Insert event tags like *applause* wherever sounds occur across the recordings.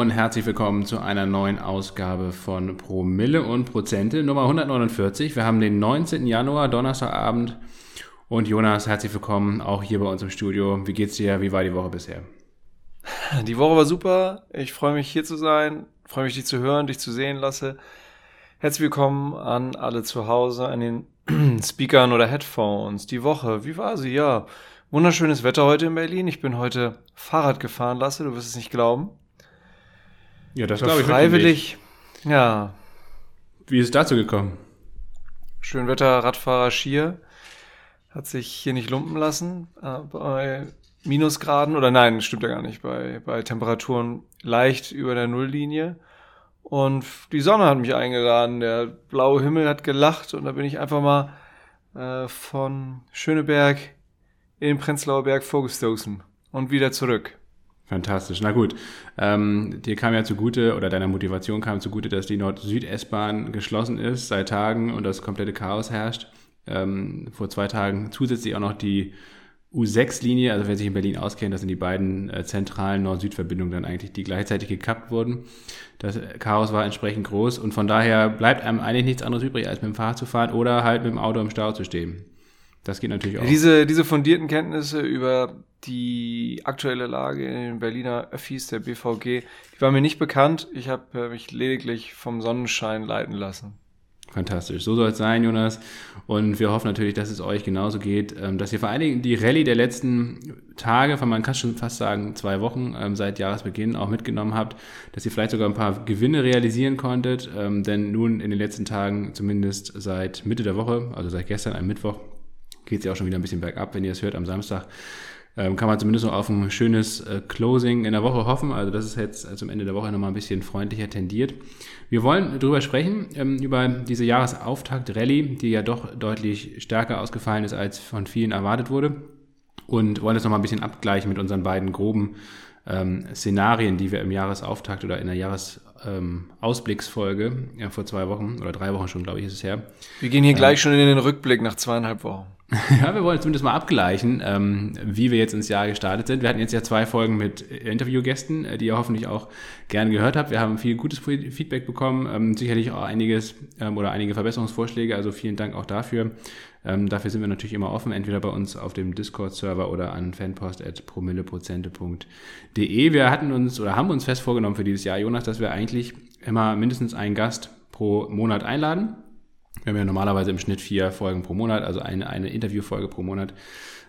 Und herzlich willkommen zu einer neuen Ausgabe von Promille und Prozente, Nummer 149. Wir haben den 19. Januar, Donnerstagabend. Und Jonas, herzlich willkommen auch hier bei uns im Studio. Wie geht's dir? Wie war die Woche bisher? Die Woche war super. Ich freue mich hier zu sein, freue mich dich zu hören, dich zu sehen lasse. Herzlich willkommen an alle zu Hause, an den *clears throat* Speakern oder Headphones. Die Woche, wie war sie? Ja, wunderschönes Wetter heute in Berlin. Ich bin heute Fahrrad gefahren lasse, du wirst es nicht glauben. Ja, das glaube ich freiwillig. Ja. Wie ist es dazu gekommen? Schön Wetter, Radfahrer Schier. Hat sich hier nicht lumpen lassen. Äh, bei Minusgraden, oder nein, stimmt ja gar nicht, bei, bei Temperaturen leicht über der Nulllinie. Und die Sonne hat mich eingeladen, der blaue Himmel hat gelacht und da bin ich einfach mal äh, von Schöneberg in den Prenzlauer Berg vorgestoßen und wieder zurück. Fantastisch. Na gut, ähm, dir kam ja zugute oder deiner Motivation kam zugute, dass die Nord-Süd-S-Bahn geschlossen ist seit Tagen und das komplette Chaos herrscht. Ähm, vor zwei Tagen zusätzlich auch noch die U6-Linie, also wer sich in Berlin auskennt, das sind die beiden äh, zentralen Nord-Süd-Verbindungen dann eigentlich, die gleichzeitig gekappt wurden. Das Chaos war entsprechend groß und von daher bleibt einem eigentlich nichts anderes übrig, als mit dem Fahrrad zu fahren oder halt mit dem Auto im Stau zu stehen. Das geht natürlich auch. Diese, diese fundierten Kenntnisse über die aktuelle Lage in den Berliner Öffis der BVG, die war mir nicht bekannt. Ich habe äh, mich lediglich vom Sonnenschein leiten lassen. Fantastisch. So soll es sein, Jonas. Und wir hoffen natürlich, dass es euch genauso geht, ähm, dass ihr vor allen Dingen die Rallye der letzten Tage, von man kann schon fast sagen zwei Wochen ähm, seit Jahresbeginn auch mitgenommen habt, dass ihr vielleicht sogar ein paar Gewinne realisieren konntet. Ähm, denn nun in den letzten Tagen, zumindest seit Mitte der Woche, also seit gestern, am Mittwoch, geht es ja auch schon wieder ein bisschen bergab, wenn ihr es hört am Samstag ähm, kann man zumindest noch auf ein schönes äh, Closing in der Woche hoffen. Also das ist jetzt äh, zum Ende der Woche nochmal ein bisschen freundlicher tendiert. Wir wollen darüber sprechen, ähm, über diese Jahresauftakt-Rallye, die ja doch deutlich stärker ausgefallen ist, als von vielen erwartet wurde. Und wollen das nochmal ein bisschen abgleichen mit unseren beiden groben ähm, Szenarien, die wir im Jahresauftakt oder in der Jahresausblicksfolge ähm, ja, vor zwei Wochen oder drei Wochen schon, glaube ich, ist es her. Wir gehen hier ähm, gleich schon in den Rückblick nach zweieinhalb Wochen. Ja, wir wollen zumindest mal abgleichen, ähm, wie wir jetzt ins Jahr gestartet sind. Wir hatten jetzt ja zwei Folgen mit Interviewgästen, äh, die ihr hoffentlich auch gerne gehört habt. Wir haben viel gutes Feedback bekommen, ähm, sicherlich auch einiges ähm, oder einige Verbesserungsvorschläge. Also vielen Dank auch dafür. Ähm, dafür sind wir natürlich immer offen, entweder bei uns auf dem Discord-Server oder an fanpost.promilleprozente.de. Wir hatten uns oder haben uns fest vorgenommen für dieses Jahr, Jonas, dass wir eigentlich immer mindestens einen Gast pro Monat einladen. Wir haben ja normalerweise im Schnitt vier Folgen pro Monat, also eine, eine Interviewfolge pro Monat.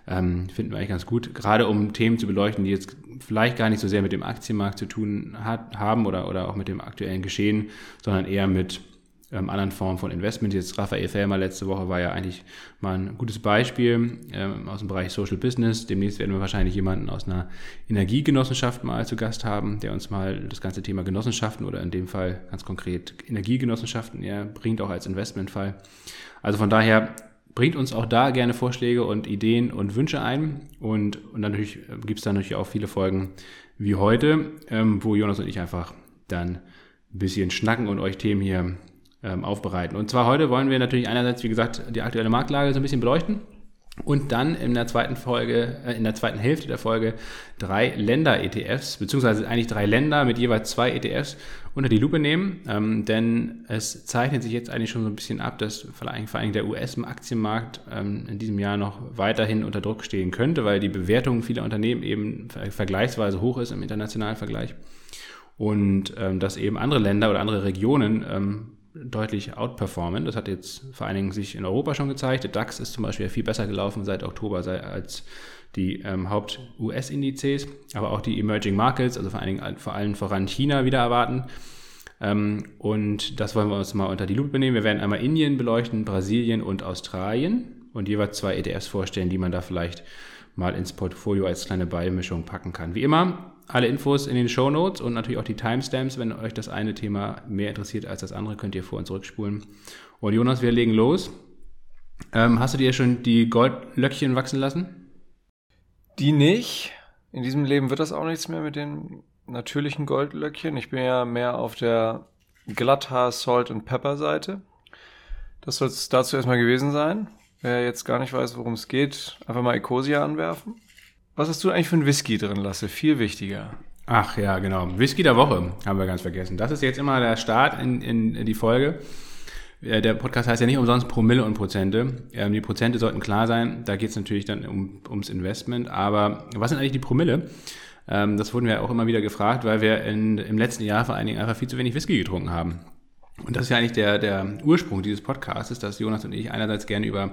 Ähm, finden wir eigentlich ganz gut, gerade um Themen zu beleuchten, die jetzt vielleicht gar nicht so sehr mit dem Aktienmarkt zu tun hat, haben oder, oder auch mit dem aktuellen Geschehen, sondern eher mit ähm, anderen Formen von Investment. Jetzt Raphael Fellmer letzte Woche war ja eigentlich mal ein gutes Beispiel ähm, aus dem Bereich Social Business. Demnächst werden wir wahrscheinlich jemanden aus einer Energiegenossenschaft mal zu Gast haben, der uns mal das ganze Thema Genossenschaften oder in dem Fall ganz konkret Energiegenossenschaften eher bringt, auch als Investmentfall. Also von daher bringt uns auch da gerne Vorschläge und Ideen und Wünsche ein. Und, und natürlich äh, gibt es dann natürlich auch viele Folgen wie heute, ähm, wo Jonas und ich einfach dann ein bisschen schnacken und euch Themen hier ähm, aufbereiten. Und zwar heute wollen wir natürlich einerseits, wie gesagt, die aktuelle Marktlage so ein bisschen beleuchten und dann in der zweiten Folge, äh, in der zweiten Hälfte der Folge drei Länder-ETFs, beziehungsweise eigentlich drei Länder mit jeweils zwei ETFs unter die Lupe nehmen, ähm, denn es zeichnet sich jetzt eigentlich schon so ein bisschen ab, dass vor allem, der US-Aktienmarkt ähm, in diesem Jahr noch weiterhin unter Druck stehen könnte, weil die Bewertung vieler Unternehmen eben vergleichsweise hoch ist im internationalen Vergleich und ähm, dass eben andere Länder oder andere Regionen ähm, deutlich outperformen. Das hat jetzt vor allen Dingen sich in Europa schon gezeigt. Der DAX ist zum Beispiel viel besser gelaufen seit Oktober als die ähm, Haupt-US-Indizes, aber auch die Emerging Markets, also vor allen Dingen vor allem voran China wieder erwarten. Ähm, und das wollen wir uns mal unter die Lupe nehmen. Wir werden einmal Indien beleuchten, Brasilien und Australien und jeweils zwei ETFs vorstellen, die man da vielleicht mal ins Portfolio als kleine Beimischung packen kann. Wie immer alle Infos in den Show Notes und natürlich auch die Timestamps. Wenn euch das eine Thema mehr interessiert als das andere, könnt ihr vor und zurückspulen. Und Jonas, wir legen los. Ähm, hast du dir schon die Goldlöckchen wachsen lassen? Die nicht. In diesem Leben wird das auch nichts mehr mit den natürlichen Goldlöckchen. Ich bin ja mehr auf der Glatthaar Salt and Pepper Seite. Das soll es dazu erstmal gewesen sein. Wer jetzt gar nicht weiß, worum es geht, einfach mal Ecosia anwerfen. Was hast du eigentlich für einen Whisky drin, Lasse? Viel wichtiger. Ach ja, genau. Whisky der Woche haben wir ganz vergessen. Das ist jetzt immer der Start in, in die Folge. Äh, der Podcast heißt ja nicht umsonst Promille und Prozente. Ähm, die Prozente sollten klar sein. Da geht es natürlich dann um, ums Investment. Aber was sind eigentlich die Promille? Ähm, das wurden wir auch immer wieder gefragt, weil wir in, im letzten Jahr vor allen Dingen einfach viel zu wenig Whisky getrunken haben. Und das ist ja eigentlich der, der Ursprung dieses Podcasts, dass Jonas und ich einerseits gerne über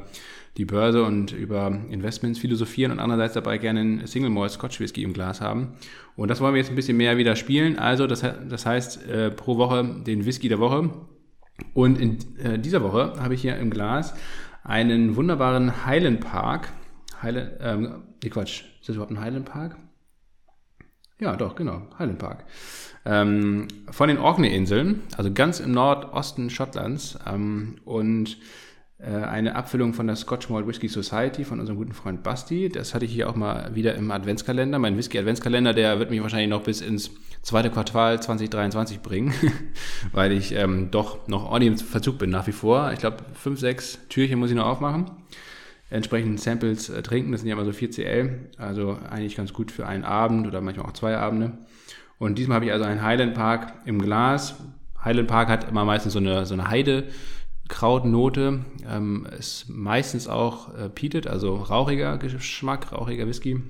die Börse und über Investments philosophieren und andererseits dabei gerne einen Single Malt Scotch Whisky im Glas haben. Und das wollen wir jetzt ein bisschen mehr wieder spielen. Also das, das heißt äh, pro Woche den Whisky der Woche. Und in äh, dieser Woche habe ich hier im Glas einen wunderbaren Highland Park. Highland, ähm, nee, Quatsch, ist das überhaupt ein Highland Park? Ja, doch, genau, Highland Park. Ähm, von den Orkney-Inseln, also ganz im Nordosten Schottlands. Ähm, und eine Abfüllung von der Scotch Malt Whisky Society von unserem guten Freund Basti. Das hatte ich hier auch mal wieder im Adventskalender. Mein Whisky-Adventskalender, der wird mich wahrscheinlich noch bis ins zweite Quartal 2023 bringen, *laughs* weil ich ähm, doch noch ordentlich im Verzug bin nach wie vor. Ich glaube, fünf, sechs Türchen muss ich noch aufmachen. Entsprechend Samples äh, trinken, das sind ja immer so 4 CL, also eigentlich ganz gut für einen Abend oder manchmal auch zwei Abende. Und diesmal habe ich also einen Highland Park im Glas. Highland Park hat immer meistens so eine, so eine Heide. Krautnote, ähm, ist meistens auch äh, peated, also rauchiger Geschmack, rauchiger Whisky.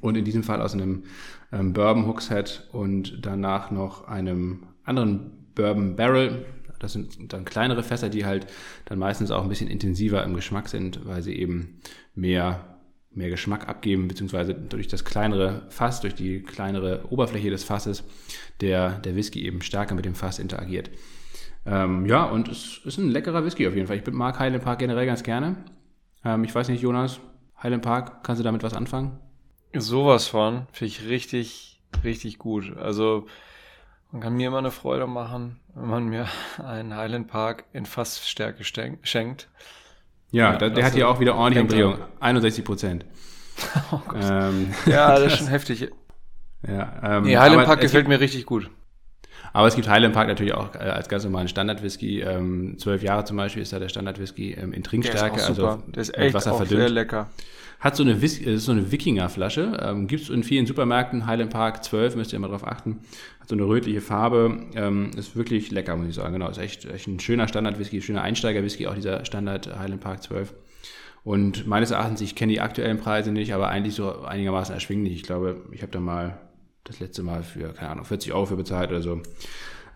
Und in diesem Fall aus einem ähm, Bourbon Hookshead und danach noch einem anderen Bourbon Barrel. Das sind dann kleinere Fässer, die halt dann meistens auch ein bisschen intensiver im Geschmack sind, weil sie eben mehr, mehr Geschmack abgeben, beziehungsweise durch das kleinere Fass, durch die kleinere Oberfläche des Fasses, der, der Whisky eben stärker mit dem Fass interagiert. Ähm, ja, und es ist ein leckerer Whisky auf jeden Fall. Ich mag Highland Park generell ganz gerne. Ähm, ich weiß nicht, Jonas, Highland Park, kannst du damit was anfangen? Sowas von, finde ich richtig, richtig gut. Also, man kann mir immer eine Freude machen, wenn man mir *laughs* einen Highland Park in Fassstärke schenkt. Ja, ja der, der hat hier auch wieder ordentlich Umdrehung. 61 Prozent. *laughs* oh ähm, ja, das ist *laughs* schon heftig. Ja, ähm, nee, Highland Park gefällt mir richtig gut. Aber es gibt Highland Park natürlich auch äh, als ganz normalen Standard-Whisky. Ähm, zwölf Jahre zum Beispiel ist da der Standard-Whisky ähm, in Trinkstärke, also der ist echt Wasser verdünnt. sehr lecker. Hat so eine, Whis ist so eine Wikinger-Flasche. Ähm, gibt es in vielen Supermärkten. Highland Park 12, müsst ihr immer drauf achten. Hat so eine rötliche Farbe. Ähm, ist wirklich lecker, muss ich sagen. Genau, ist echt, echt ein schöner Standard-Whisky, schöner Einsteiger-Whisky, auch dieser Standard Highland Park 12. Und meines Erachtens, ich kenne die aktuellen Preise nicht, aber eigentlich so einigermaßen erschwinglich. Ich glaube, ich habe da mal das letzte Mal für, keine Ahnung, 40 Euro für bezahlt oder so.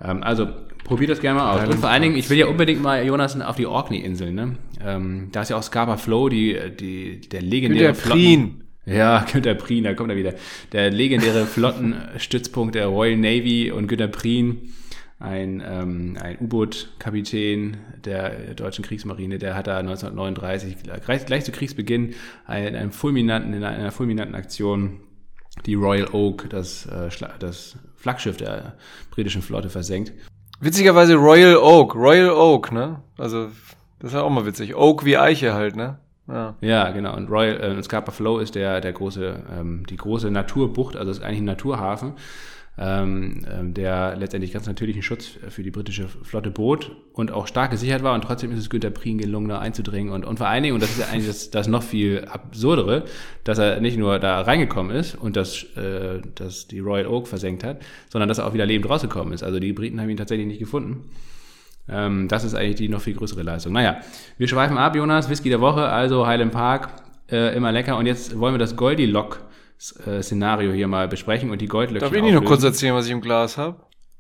Ähm, also probiert das gerne mal aus. Und vor allen Dingen, ich will ja unbedingt mal, Jonas, auf die Orkney-Inseln. Ne? Ähm, da ist ja auch Scarpa Flow, die, die, der legendäre Flotten... Ja, *laughs* Günter Prien, da kommt er wieder. Der legendäre Flottenstützpunkt der Royal Navy und Günter Prien, ein, ähm, ein U-Boot-Kapitän der deutschen Kriegsmarine, der hat da 1939, gleich, gleich zu Kriegsbeginn, einen, einen fulminanten, in einer fulminanten Aktion die Royal Oak, das, äh, das Flaggschiff der britischen Flotte, versenkt. Witzigerweise Royal Oak, Royal Oak, ne? Also, das ist ja auch mal witzig. Oak wie Eiche halt, ne? Ja, ja genau. Und Royal äh, Scapa Flow ist der, der große, ähm, die große Naturbucht, also ist eigentlich ein Naturhafen der letztendlich ganz natürlichen Schutz für die britische Flotte bot und auch stark gesichert war. Und trotzdem ist es Günter Prien gelungen, da einzudringen. Und, und vor allen Dingen, und das ist ja eigentlich das, das noch viel absurdere, dass er nicht nur da reingekommen ist und das, äh, das die Royal Oak versenkt hat, sondern dass er auch wieder lebend rausgekommen ist. Also die Briten haben ihn tatsächlich nicht gefunden. Ähm, das ist eigentlich die noch viel größere Leistung. Naja, wir schweifen ab, Jonas. Whisky der Woche, also Highland Park, äh, immer lecker. Und jetzt wollen wir das Goldie-Lock äh, Szenario hier mal besprechen und die Goldlöckchen Darf ich nicht noch kurz erzählen, was ich im Glas habe?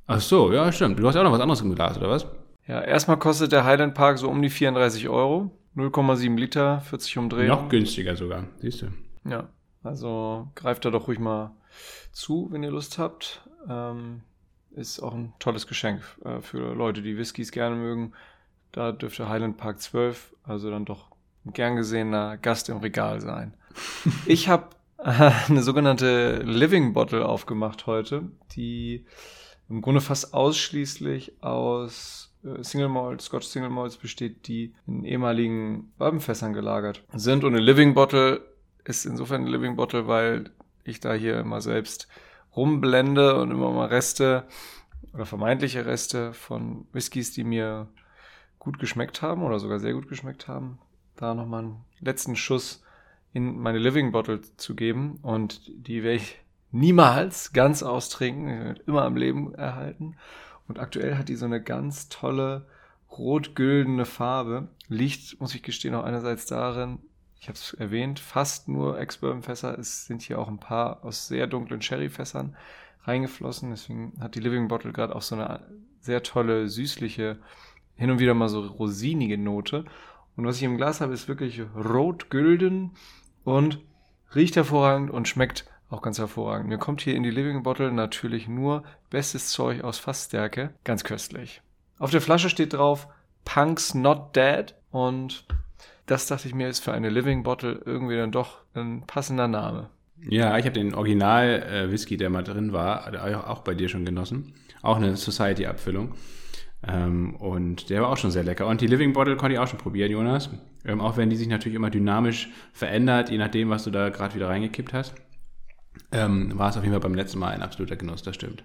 Ach so, ja, stimmt. Du hast ja auch noch was anderes im Glas, oder was? Ja, erstmal kostet der Highland Park so um die 34 Euro. 0,7 Liter, 40 Umdrehungen. Noch günstiger sogar, siehst du. Ja, also greift da doch ruhig mal zu, wenn ihr Lust habt. Ähm, ist auch ein tolles Geschenk äh, für Leute, die Whiskys gerne mögen. Da dürfte Highland Park 12, also dann doch ein gern gesehener Gast im Regal sein. *laughs* ich habe *laughs* eine sogenannte Living Bottle aufgemacht heute, die im Grunde fast ausschließlich aus äh, Single Malt, Scotch Single Malts besteht, die in ehemaligen Bourbonfässern gelagert sind. Und eine Living Bottle ist insofern eine Living Bottle, weil ich da hier immer selbst rumblende und immer mal Reste oder vermeintliche Reste von Whiskys, die mir gut geschmeckt haben oder sogar sehr gut geschmeckt haben, da nochmal einen letzten Schuss in meine Living Bottle zu geben und die werde ich niemals ganz austrinken, immer am Leben erhalten. Und aktuell hat die so eine ganz tolle rot-güldene Farbe. Liegt, muss ich gestehen, auch einerseits darin, ich habe es erwähnt, fast nur Ex-Bourbon-Fässer. Es sind hier auch ein paar aus sehr dunklen Sherry-Fässern reingeflossen. Deswegen hat die Living Bottle gerade auch so eine sehr tolle, süßliche, hin und wieder mal so rosinige Note. Und was ich im Glas habe, ist wirklich rot-gülden und riecht hervorragend und schmeckt auch ganz hervorragend. Mir kommt hier in die Living Bottle natürlich nur bestes Zeug aus Fassstärke. Ganz köstlich. Auf der Flasche steht drauf Punks Not Dead und das dachte ich mir ist für eine Living Bottle irgendwie dann doch ein passender Name. Ja, ich habe den Original äh, Whisky, der mal drin war, auch bei dir schon genossen. Auch eine Society-Abfüllung. Ähm, und der war auch schon sehr lecker. Und die Living Bottle konnte ich auch schon probieren, Jonas. Ähm, auch wenn die sich natürlich immer dynamisch verändert, je nachdem, was du da gerade wieder reingekippt hast. Ähm, war es auf jeden Fall beim letzten Mal ein absoluter Genuss, das stimmt.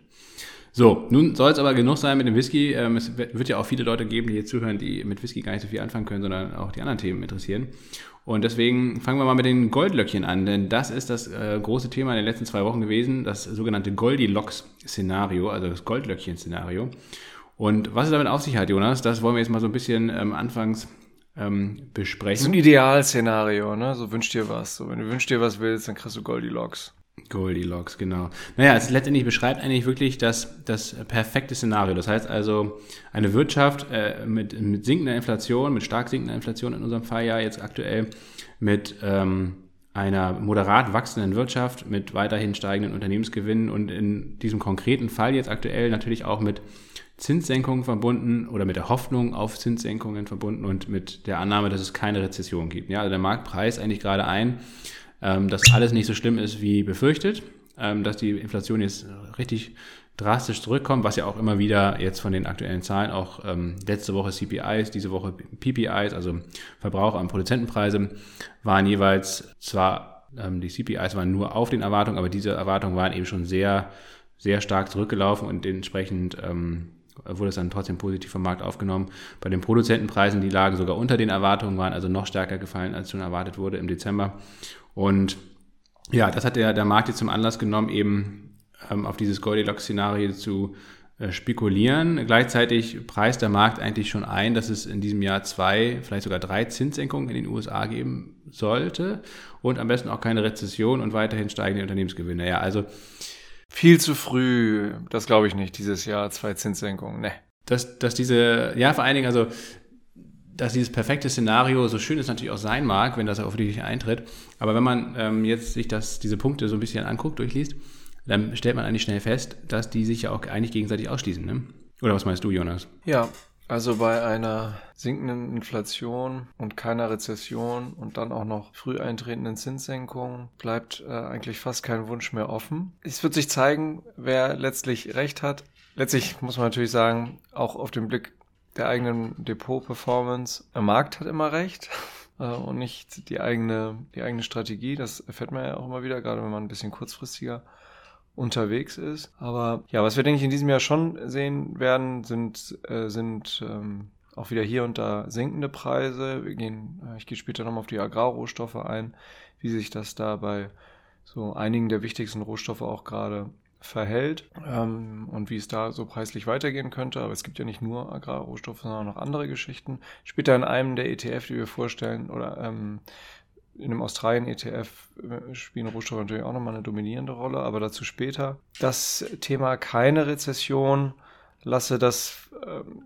So, nun soll es aber genug sein mit dem Whisky. Ähm, es wird ja auch viele Leute geben, die hier zuhören, die mit Whisky gar nicht so viel anfangen können, sondern auch die anderen Themen interessieren. Und deswegen fangen wir mal mit den Goldlöckchen an, denn das ist das äh, große Thema in den letzten zwei Wochen gewesen, das sogenannte Goldilocks-Szenario, also das Goldlöckchen-Szenario. Und was es damit auf sich hat, Jonas, das wollen wir jetzt mal so ein bisschen ähm, anfangs ähm, besprechen. So ein Idealszenario, ne? So wünsch dir was. So, wenn du wünsch dir was willst, dann kriegst du Goldilocks. Goldilocks, genau. Naja, es letztendlich beschreibt eigentlich wirklich das, das perfekte Szenario. Das heißt also, eine Wirtschaft äh, mit, mit sinkender Inflation, mit stark sinkender Inflation in unserem Fall ja jetzt aktuell, mit ähm, einer moderat wachsenden Wirtschaft, mit weiterhin steigenden Unternehmensgewinnen und in diesem konkreten Fall jetzt aktuell natürlich auch mit Zinssenkungen verbunden oder mit der Hoffnung auf Zinssenkungen verbunden und mit der Annahme, dass es keine Rezession gibt. Ja, also der Markt preist eigentlich gerade ein, ähm, dass alles nicht so schlimm ist wie befürchtet, ähm, dass die Inflation jetzt richtig drastisch zurückkommt, was ja auch immer wieder jetzt von den aktuellen Zahlen auch ähm, letzte Woche CPIs, diese Woche PPIs, also Verbraucher- und Produzentenpreise, waren jeweils zwar, ähm, die CPIs waren nur auf den Erwartungen, aber diese Erwartungen waren eben schon sehr, sehr stark zurückgelaufen und entsprechend ähm, wurde es dann trotzdem positiv vom Markt aufgenommen. Bei den Produzentenpreisen, die lagen sogar unter den Erwartungen, waren also noch stärker gefallen, als schon erwartet wurde im Dezember. Und ja, das hat der, der Markt jetzt zum Anlass genommen, eben ähm, auf dieses Goldilocks-Szenario zu äh, spekulieren. Gleichzeitig preist der Markt eigentlich schon ein, dass es in diesem Jahr zwei, vielleicht sogar drei Zinssenkungen in den USA geben sollte und am besten auch keine Rezession und weiterhin steigende Unternehmensgewinne. Ja, also viel zu früh, das glaube ich nicht, dieses Jahr zwei Zinssenkungen. Ne. Dass, dass diese, ja, vor allen Dingen, also dass dieses perfekte Szenario, so schön es natürlich auch sein mag, wenn das auch wirklich eintritt, aber wenn man ähm, jetzt sich das, diese Punkte so ein bisschen anguckt, durchliest, dann stellt man eigentlich schnell fest, dass die sich ja auch eigentlich gegenseitig ausschließen. Ne? Oder was meinst du, Jonas? Ja, also bei einer sinkenden Inflation und keiner Rezession und dann auch noch früh eintretenden Zinssenkungen bleibt äh, eigentlich fast kein Wunsch mehr offen. Es wird sich zeigen, wer letztlich recht hat. Letztlich muss man natürlich sagen, auch auf den Blick der eigenen Depot-Performance. Der Markt hat immer recht *laughs* äh, und nicht die eigene, die eigene Strategie. Das erfährt man ja auch immer wieder, gerade wenn man ein bisschen kurzfristiger unterwegs ist. Aber ja, was wir, denke ich, in diesem Jahr schon sehen werden, sind, äh, sind ähm, auch wieder hier und da sinkende Preise. Wir gehen, äh, ich gehe später nochmal auf die Agrarrohstoffe ein, wie sich das da bei so einigen der wichtigsten Rohstoffe auch gerade verhält ähm, und wie es da so preislich weitergehen könnte. Aber es gibt ja nicht nur Agrarrohstoffe, sondern auch noch andere Geschichten. Später in einem der ETF, die wir vorstellen, oder ähm, in einem Australien-ETF äh, spielen Rohstoffe natürlich auch nochmal eine dominierende Rolle, aber dazu später. Das Thema keine Rezession, lasse das, ähm,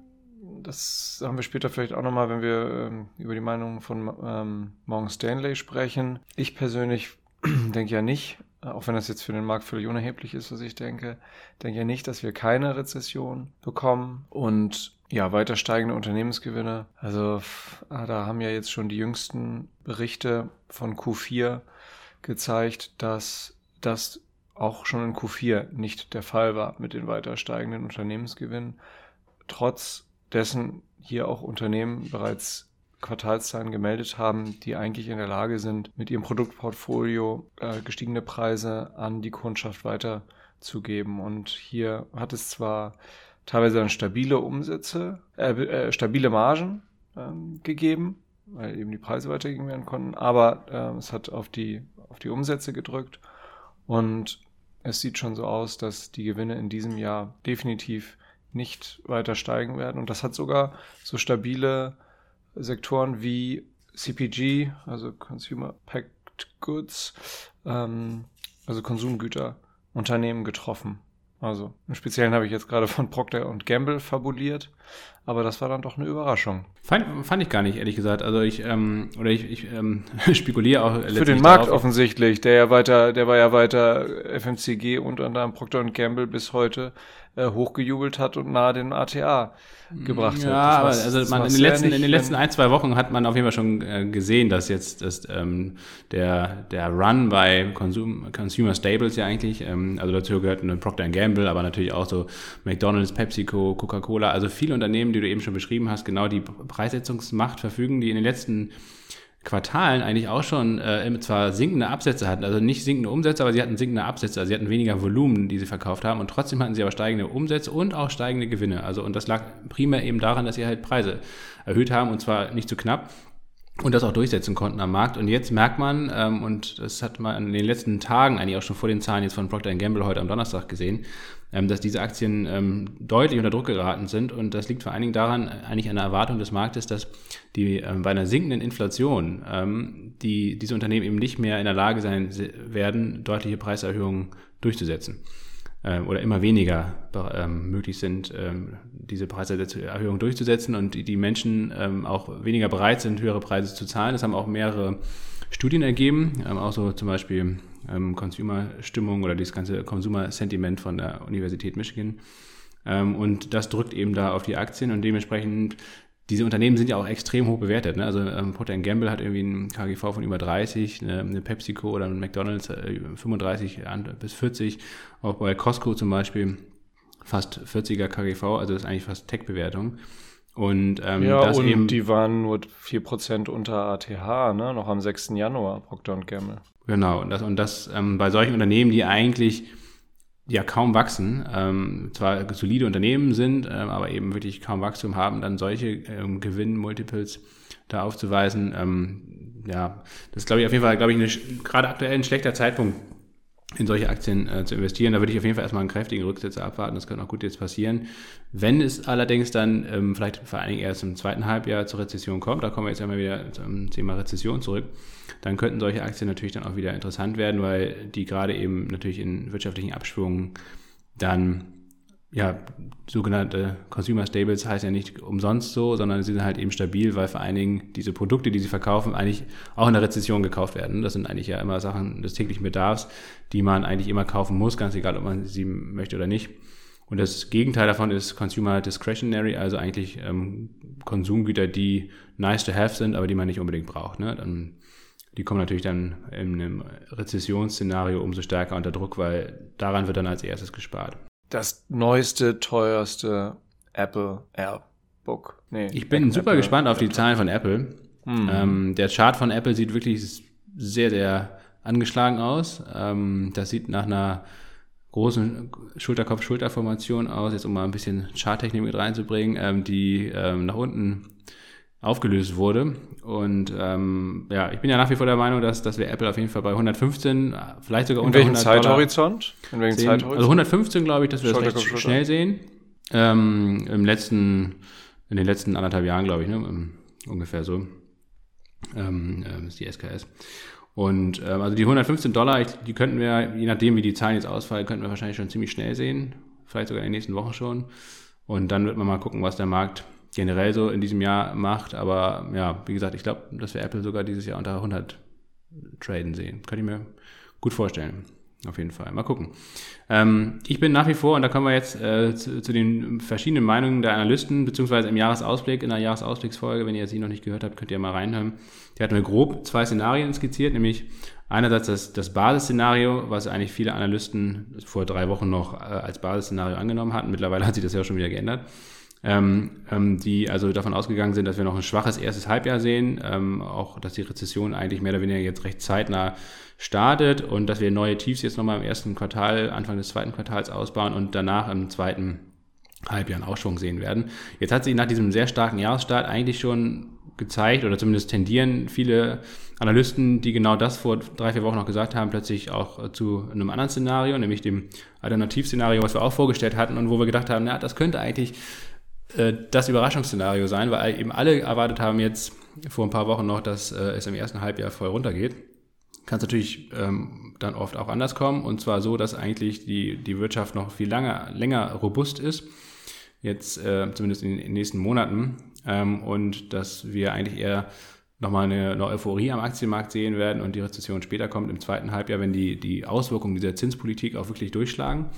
das haben wir später vielleicht auch nochmal, wenn wir ähm, über die Meinung von ähm, Morgan Stanley sprechen. Ich persönlich *clears throat* denke ja nicht, auch wenn das jetzt für den Markt völlig unerheblich ist, was ich denke, denke ja nicht, dass wir keine Rezession bekommen und ja, weiter steigende Unternehmensgewinne. Also ah, da haben ja jetzt schon die jüngsten Berichte von Q4 gezeigt, dass das auch schon in Q4 nicht der Fall war mit den weiter steigenden Unternehmensgewinnen. Trotz dessen hier auch Unternehmen bereits Quartalszahlen gemeldet haben, die eigentlich in der Lage sind, mit ihrem Produktportfolio äh, gestiegene Preise an die Kundschaft weiterzugeben. Und hier hat es zwar teilweise dann stabile Umsätze, äh, äh, stabile Margen ähm, gegeben, weil eben die Preise weitergegeben werden konnten, aber äh, es hat auf die, auf die Umsätze gedrückt. Und es sieht schon so aus, dass die Gewinne in diesem Jahr definitiv nicht weiter steigen werden. Und das hat sogar so stabile Sektoren wie CPG, also Consumer Packed Goods, ähm, also Konsumgüterunternehmen getroffen. Also im Speziellen habe ich jetzt gerade von Procter Gamble fabuliert, aber das war dann doch eine Überraschung. Fand, fand ich gar nicht, ehrlich gesagt. Also ich, ähm, oder ich, ich ähm, *laughs* spekuliere auch Für den Markt darauf. offensichtlich, der ja weiter, der war ja weiter FMCG und unter anderem Procter Gamble bis heute äh, hochgejubelt hat und nahe den ATA gebracht ja, hat. Aber also man, in, den letzten, nicht, in den letzten ein, zwei Wochen hat man auf jeden Fall schon äh, gesehen, dass jetzt dass, ähm, der, der Run bei Consum, Consumer Stables ja eigentlich, ähm, also dazu gehört eine Procter Gamble, aber natürlich auch so McDonalds, PepsiCo, Coca-Cola, also viele Unternehmen, die du eben schon beschrieben hast, genau die Preissetzungsmacht verfügen, die in den letzten Quartalen eigentlich auch schon äh, zwar sinkende Absätze hatten, also nicht sinkende Umsätze, aber sie hatten sinkende Absätze, also sie hatten weniger Volumen, die sie verkauft haben und trotzdem hatten sie aber steigende Umsätze und auch steigende Gewinne. Also und das lag primär eben daran, dass sie halt Preise erhöht haben und zwar nicht zu knapp und das auch durchsetzen konnten am Markt. Und jetzt merkt man, ähm, und das hat man in den letzten Tagen eigentlich auch schon vor den Zahlen jetzt von Procter Gamble heute am Donnerstag gesehen, dass diese Aktien ähm, deutlich unter Druck geraten sind. Und das liegt vor allen Dingen daran, eigentlich an der Erwartung des Marktes, dass die ähm, bei einer sinkenden Inflation ähm, die diese Unternehmen eben nicht mehr in der Lage sein werden, deutliche Preiserhöhungen durchzusetzen ähm, oder immer weniger ähm, möglich sind, ähm, diese Preiserhöhung durchzusetzen und die, Menschen ähm, auch weniger bereit sind, höhere Preise zu zahlen. Das haben auch mehrere Studien ergeben, ähm, auch so zum Beispiel ähm, Consumer-Stimmung oder dieses ganze Consumer-Sentiment von der Universität Michigan. Ähm, und das drückt eben da auf die Aktien und dementsprechend diese Unternehmen sind ja auch extrem hoch bewertet. Ne? Also ähm, Procter Gamble hat irgendwie einen KGV von über 30, eine, eine PepsiCo oder ein McDonald's äh, 35 bis 40, auch bei Costco zum Beispiel fast 40er KGV, also das ist eigentlich fast Tech-Bewertung. Und ähm, ja, und eben, die waren nur 4% unter ATH, ne? noch am 6. Januar, Procter Gamble. Genau, und das, und das ähm, bei solchen Unternehmen, die eigentlich ja kaum wachsen, ähm, zwar solide Unternehmen sind, ähm, aber eben wirklich kaum Wachstum haben, dann solche ähm, Gewinn-Multiples da aufzuweisen, ähm, ja, das ist glaube ich auf jeden Fall, glaube ich, gerade aktuell ein schlechter Zeitpunkt, in solche Aktien äh, zu investieren. Da würde ich auf jeden Fall erstmal einen kräftigen Rücksetzer abwarten. Das könnte auch gut jetzt passieren. Wenn es allerdings dann ähm, vielleicht vor allen Dingen erst im zweiten Halbjahr zur Rezession kommt, da kommen wir jetzt einmal wieder zum Thema Rezession zurück, dann könnten solche Aktien natürlich dann auch wieder interessant werden, weil die gerade eben natürlich in wirtschaftlichen Abschwungen dann ja, sogenannte Consumer Stables heißt ja nicht umsonst so, sondern sie sind halt eben stabil, weil vor allen Dingen diese Produkte, die sie verkaufen, eigentlich auch in der Rezession gekauft werden. Das sind eigentlich ja immer Sachen des täglichen Bedarfs, die man eigentlich immer kaufen muss, ganz egal, ob man sie möchte oder nicht. Und das Gegenteil davon ist Consumer Discretionary, also eigentlich ähm, Konsumgüter, die nice to have sind, aber die man nicht unbedingt braucht. Ne? Dann, die kommen natürlich dann in einem Rezessionsszenario umso stärker unter Druck, weil daran wird dann als erstes gespart das neueste, teuerste Apple AirBook. Nee, ich bin super Apple, gespannt auf die Zahlen von Apple. Mhm. Ähm, der Chart von Apple sieht wirklich sehr, sehr angeschlagen aus. Ähm, das sieht nach einer großen Schulterkopf-Schulterformation aus, jetzt um mal ein bisschen Charttechnik mit reinzubringen, ähm, die ähm, nach unten aufgelöst wurde. Und ähm, ja, ich bin ja nach wie vor der Meinung, dass, dass wir Apple auf jeden Fall bei 115, vielleicht sogar unter 100 Zeithorizont? In welchem. Zeithorizont? Also 115 glaube ich, dass wir das recht schnell sehen. Ähm, Im letzten, in den letzten anderthalb Jahren, glaube ich, ne? ungefähr so. Ähm, äh, ist die SKS. Und ähm, also die 115 Dollar, ich, die könnten wir, je nachdem wie die Zahlen jetzt ausfallen, könnten wir wahrscheinlich schon ziemlich schnell sehen. Vielleicht sogar in den nächsten Wochen schon. Und dann wird man mal gucken, was der Markt generell so in diesem Jahr macht. Aber ja, wie gesagt, ich glaube, dass wir Apple sogar dieses Jahr unter 100 traden sehen. Könnte ich mir gut vorstellen. Auf jeden Fall. Mal gucken. Ähm, ich bin nach wie vor, und da kommen wir jetzt äh, zu, zu, den verschiedenen Meinungen der Analysten, beziehungsweise im Jahresausblick, in der Jahresausblicksfolge, wenn ihr sie noch nicht gehört habt, könnt ihr mal reinhören. Die hat mir grob zwei Szenarien skizziert, nämlich einerseits das, das Basisszenario, was eigentlich viele Analysten vor drei Wochen noch äh, als Basisszenario angenommen hatten. Mittlerweile hat sich das ja auch schon wieder geändert ähm, ähm, die also davon ausgegangen sind, dass wir noch ein schwaches erstes Halbjahr sehen, ähm, auch dass die Rezession eigentlich mehr oder weniger jetzt recht zeitnah startet und dass wir neue Tiefs jetzt nochmal im ersten Quartal, Anfang des zweiten Quartals ausbauen und danach im zweiten Halbjahr einen Aufschwung sehen werden. Jetzt hat sich nach diesem sehr starken Jahresstart eigentlich schon gezeigt oder zumindest tendieren viele Analysten, die genau das vor drei, vier Wochen noch gesagt haben, plötzlich auch zu einem anderen Szenario, nämlich dem Alternativszenario, was wir auch vorgestellt hatten und wo wir gedacht haben, na, das könnte eigentlich äh, das Überraschungsszenario sein, weil eben alle erwartet haben jetzt vor ein paar Wochen noch, dass äh, es im ersten Halbjahr voll runtergeht. Kann es natürlich ähm, dann oft auch anders kommen und zwar so, dass eigentlich die, die Wirtschaft noch viel länger, länger robust ist jetzt äh, zumindest in den nächsten Monaten ähm, und dass wir eigentlich eher nochmal eine, eine Euphorie am Aktienmarkt sehen werden und die Rezession später kommt im zweiten Halbjahr, wenn die, die Auswirkungen dieser Zinspolitik auch wirklich durchschlagen.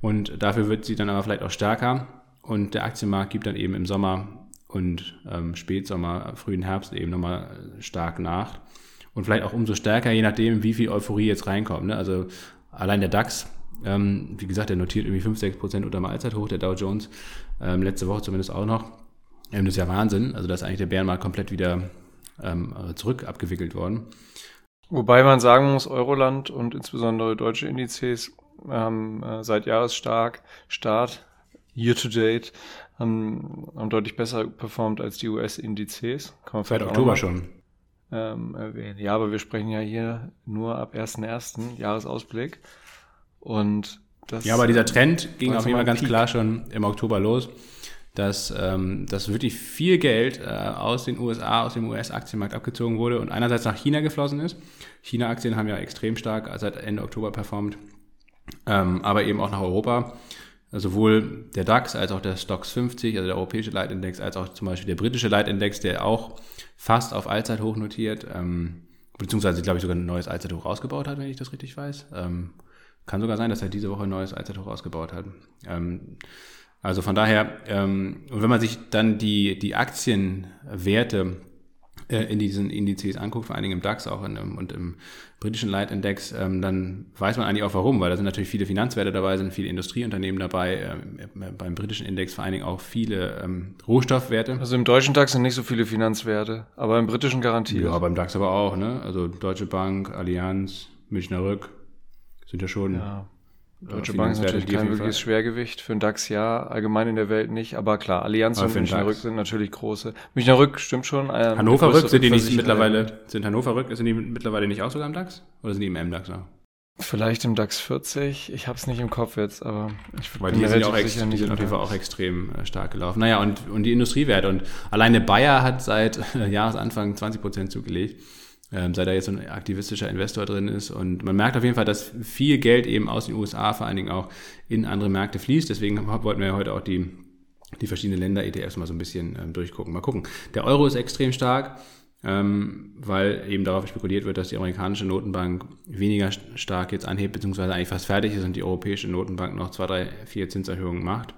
Und dafür wird sie dann aber vielleicht auch stärker und der Aktienmarkt gibt dann eben im Sommer und ähm, Spätsommer, frühen Herbst eben nochmal stark nach. Und vielleicht auch umso stärker, je nachdem, wie viel Euphorie jetzt reinkommt. Ne? Also allein der DAX ähm, wie gesagt, der notiert irgendwie 5, 6 Prozent unter dem Allzeithoch, der Dow Jones, ähm, letzte Woche zumindest auch noch. Ähm, das ist ja Wahnsinn. Also da ist eigentlich der Bärenmarkt komplett wieder ähm, zurück abgewickelt worden. Wobei man sagen muss, Euroland und insbesondere deutsche Indizes haben äh, seit Jahresstark, Start, Year to Date, haben, haben deutlich besser performt als die US-Indizes. Seit Oktober schon. Ähm, erwähnen. Ja, aber wir sprechen ja hier nur ab 1.1. Jahresausblick. Und das, ja, aber dieser Trend ging auf jeden Fall ganz Peak. klar schon im Oktober los, dass, ähm, dass wirklich viel Geld äh, aus den USA, aus dem US-Aktienmarkt abgezogen wurde und einerseits nach China geflossen ist. China-Aktien haben ja extrem stark seit Ende Oktober performt, ähm, aber eben auch nach Europa. Also sowohl der DAX als auch der Stocks 50, also der europäische Leitindex, als auch zum Beispiel der britische Leitindex, der auch fast auf Allzeithoch notiert, ähm, beziehungsweise, glaube ich, sogar ein neues Allzeithoch rausgebaut hat, wenn ich das richtig weiß. Ähm, kann sogar sein, dass er diese Woche ein neues Allzeithoch ausgebaut hat. Ähm, also von daher, ähm, und wenn man sich dann die, die Aktienwerte äh, in diesen Indizes anguckt, vor allen Dingen im DAX auch in, und im britischen Leitindex, ähm, dann weiß man eigentlich auch warum, weil da sind natürlich viele Finanzwerte dabei, sind viele Industrieunternehmen dabei, äh, beim britischen Index vor allen Dingen auch viele ähm, Rohstoffwerte. Also im deutschen DAX sind nicht so viele Finanzwerte, aber im britischen garantiert. Ja, beim DAX aber auch, ne? Also Deutsche Bank, Allianz, Münchner Rück, sind ja schon. Ja. Deutsche Bank ist natürlich kein wirkliches Schwergewicht. Für den DAX ja, allgemein in der Welt nicht. Aber klar, Allianz aber und Münchner Rück sind natürlich große. Münchner Rück stimmt schon. Ähm, Hannover Rück sind die nicht mittlerweile, sind Hannover Rück, sind die mittlerweile nicht auch sogar im DAX? Oder sind die im M-DAX auch? Vielleicht im DAX 40. Ich habe es nicht im Kopf jetzt, aber ich Weil die sind, auch ex, die sind auf jeden Fall auch extrem äh, stark gelaufen. Naja, und, und die Industriewerte. Und alleine Bayer hat seit äh, Jahresanfang 20 Prozent zugelegt ähm, seit da jetzt ein aktivistischer Investor drin ist. Und man merkt auf jeden Fall, dass viel Geld eben aus den USA vor allen Dingen auch in andere Märkte fließt. Deswegen wollten wir heute auch die, die verschiedenen Länder-ETFs mal so ein bisschen ähm, durchgucken. Mal gucken. Der Euro ist extrem stark. Ähm, weil eben darauf spekuliert wird, dass die amerikanische Notenbank weniger stark jetzt anhebt, beziehungsweise eigentlich fast fertig ist und die europäische Notenbank noch zwei, drei, vier Zinserhöhungen macht.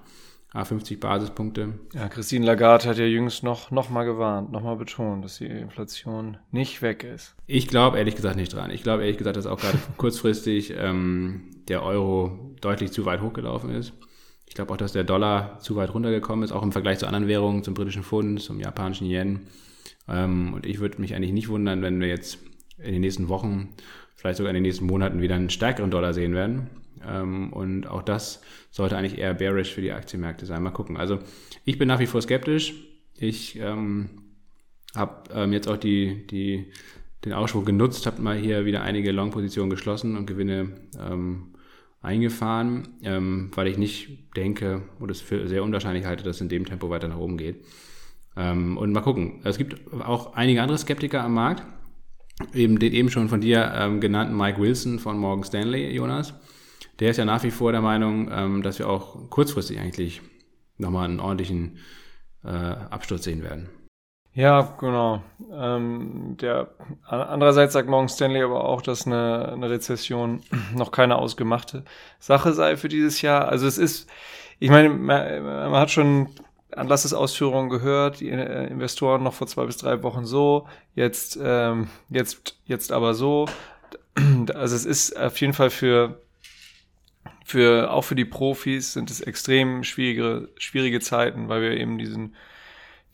50 Basispunkte. Ja, Christine Lagarde hat ja jüngst noch, noch mal gewarnt, noch mal betont, dass die Inflation nicht weg ist. Ich glaube ehrlich gesagt nicht dran. Ich glaube ehrlich gesagt, dass auch gerade *laughs* kurzfristig ähm, der Euro deutlich zu weit hochgelaufen ist. Ich glaube auch, dass der Dollar zu weit runtergekommen ist, auch im Vergleich zu anderen Währungen, zum britischen Pfund, zum japanischen Yen. Ähm, und ich würde mich eigentlich nicht wundern, wenn wir jetzt in den nächsten Wochen, vielleicht sogar in den nächsten Monaten wieder einen stärkeren Dollar sehen werden. Ähm, und auch das sollte eigentlich eher bearish für die Aktienmärkte sein. Mal gucken. Also ich bin nach wie vor skeptisch. Ich ähm, habe ähm, jetzt auch die, die, den Ausschwung genutzt, habe mal hier wieder einige Long-Positionen geschlossen und Gewinne ähm, eingefahren, ähm, weil ich nicht denke oder es für sehr unwahrscheinlich halte, dass es in dem Tempo weiter nach oben geht. Ähm, und mal gucken. Es gibt auch einige andere Skeptiker am Markt. Eben den eben schon von dir genannten Mike Wilson von Morgan Stanley, Jonas der ist ja nach wie vor der Meinung, ähm, dass wir auch kurzfristig eigentlich nochmal einen ordentlichen äh, Absturz sehen werden. Ja, genau. Ähm, der, andererseits sagt Morgan Stanley aber auch, dass eine, eine Rezession *clears throat* noch keine ausgemachte Sache sei für dieses Jahr. Also es ist, ich meine, man, man hat schon Anlassesausführungen gehört, die äh, Investoren noch vor zwei bis drei Wochen so, jetzt, ähm, jetzt, jetzt aber so. *clears throat* Also es ist auf jeden Fall für für, auch für die Profis sind es extrem schwierige, schwierige Zeiten, weil wir eben diesen,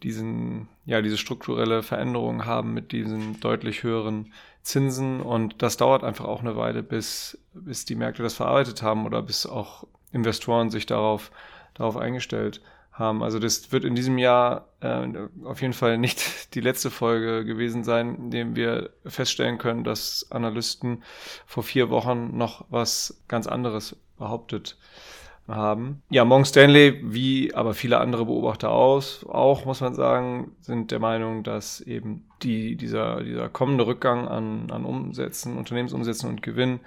diesen, ja, diese strukturelle Veränderung haben mit diesen deutlich höheren Zinsen und das dauert einfach auch eine Weile, bis, bis die Märkte das verarbeitet haben oder bis auch Investoren sich darauf darauf eingestellt haben. Also das wird in diesem Jahr äh, auf jeden Fall nicht *laughs* die letzte Folge gewesen sein, in dem wir feststellen können, dass Analysten vor vier Wochen noch was ganz anderes behauptet haben. Ja, Morgan Stanley, wie aber viele andere Beobachter aus, auch muss man sagen, sind der Meinung, dass eben die, dieser, dieser kommende Rückgang an, an Umsätzen, Unternehmensumsätzen und Gewinn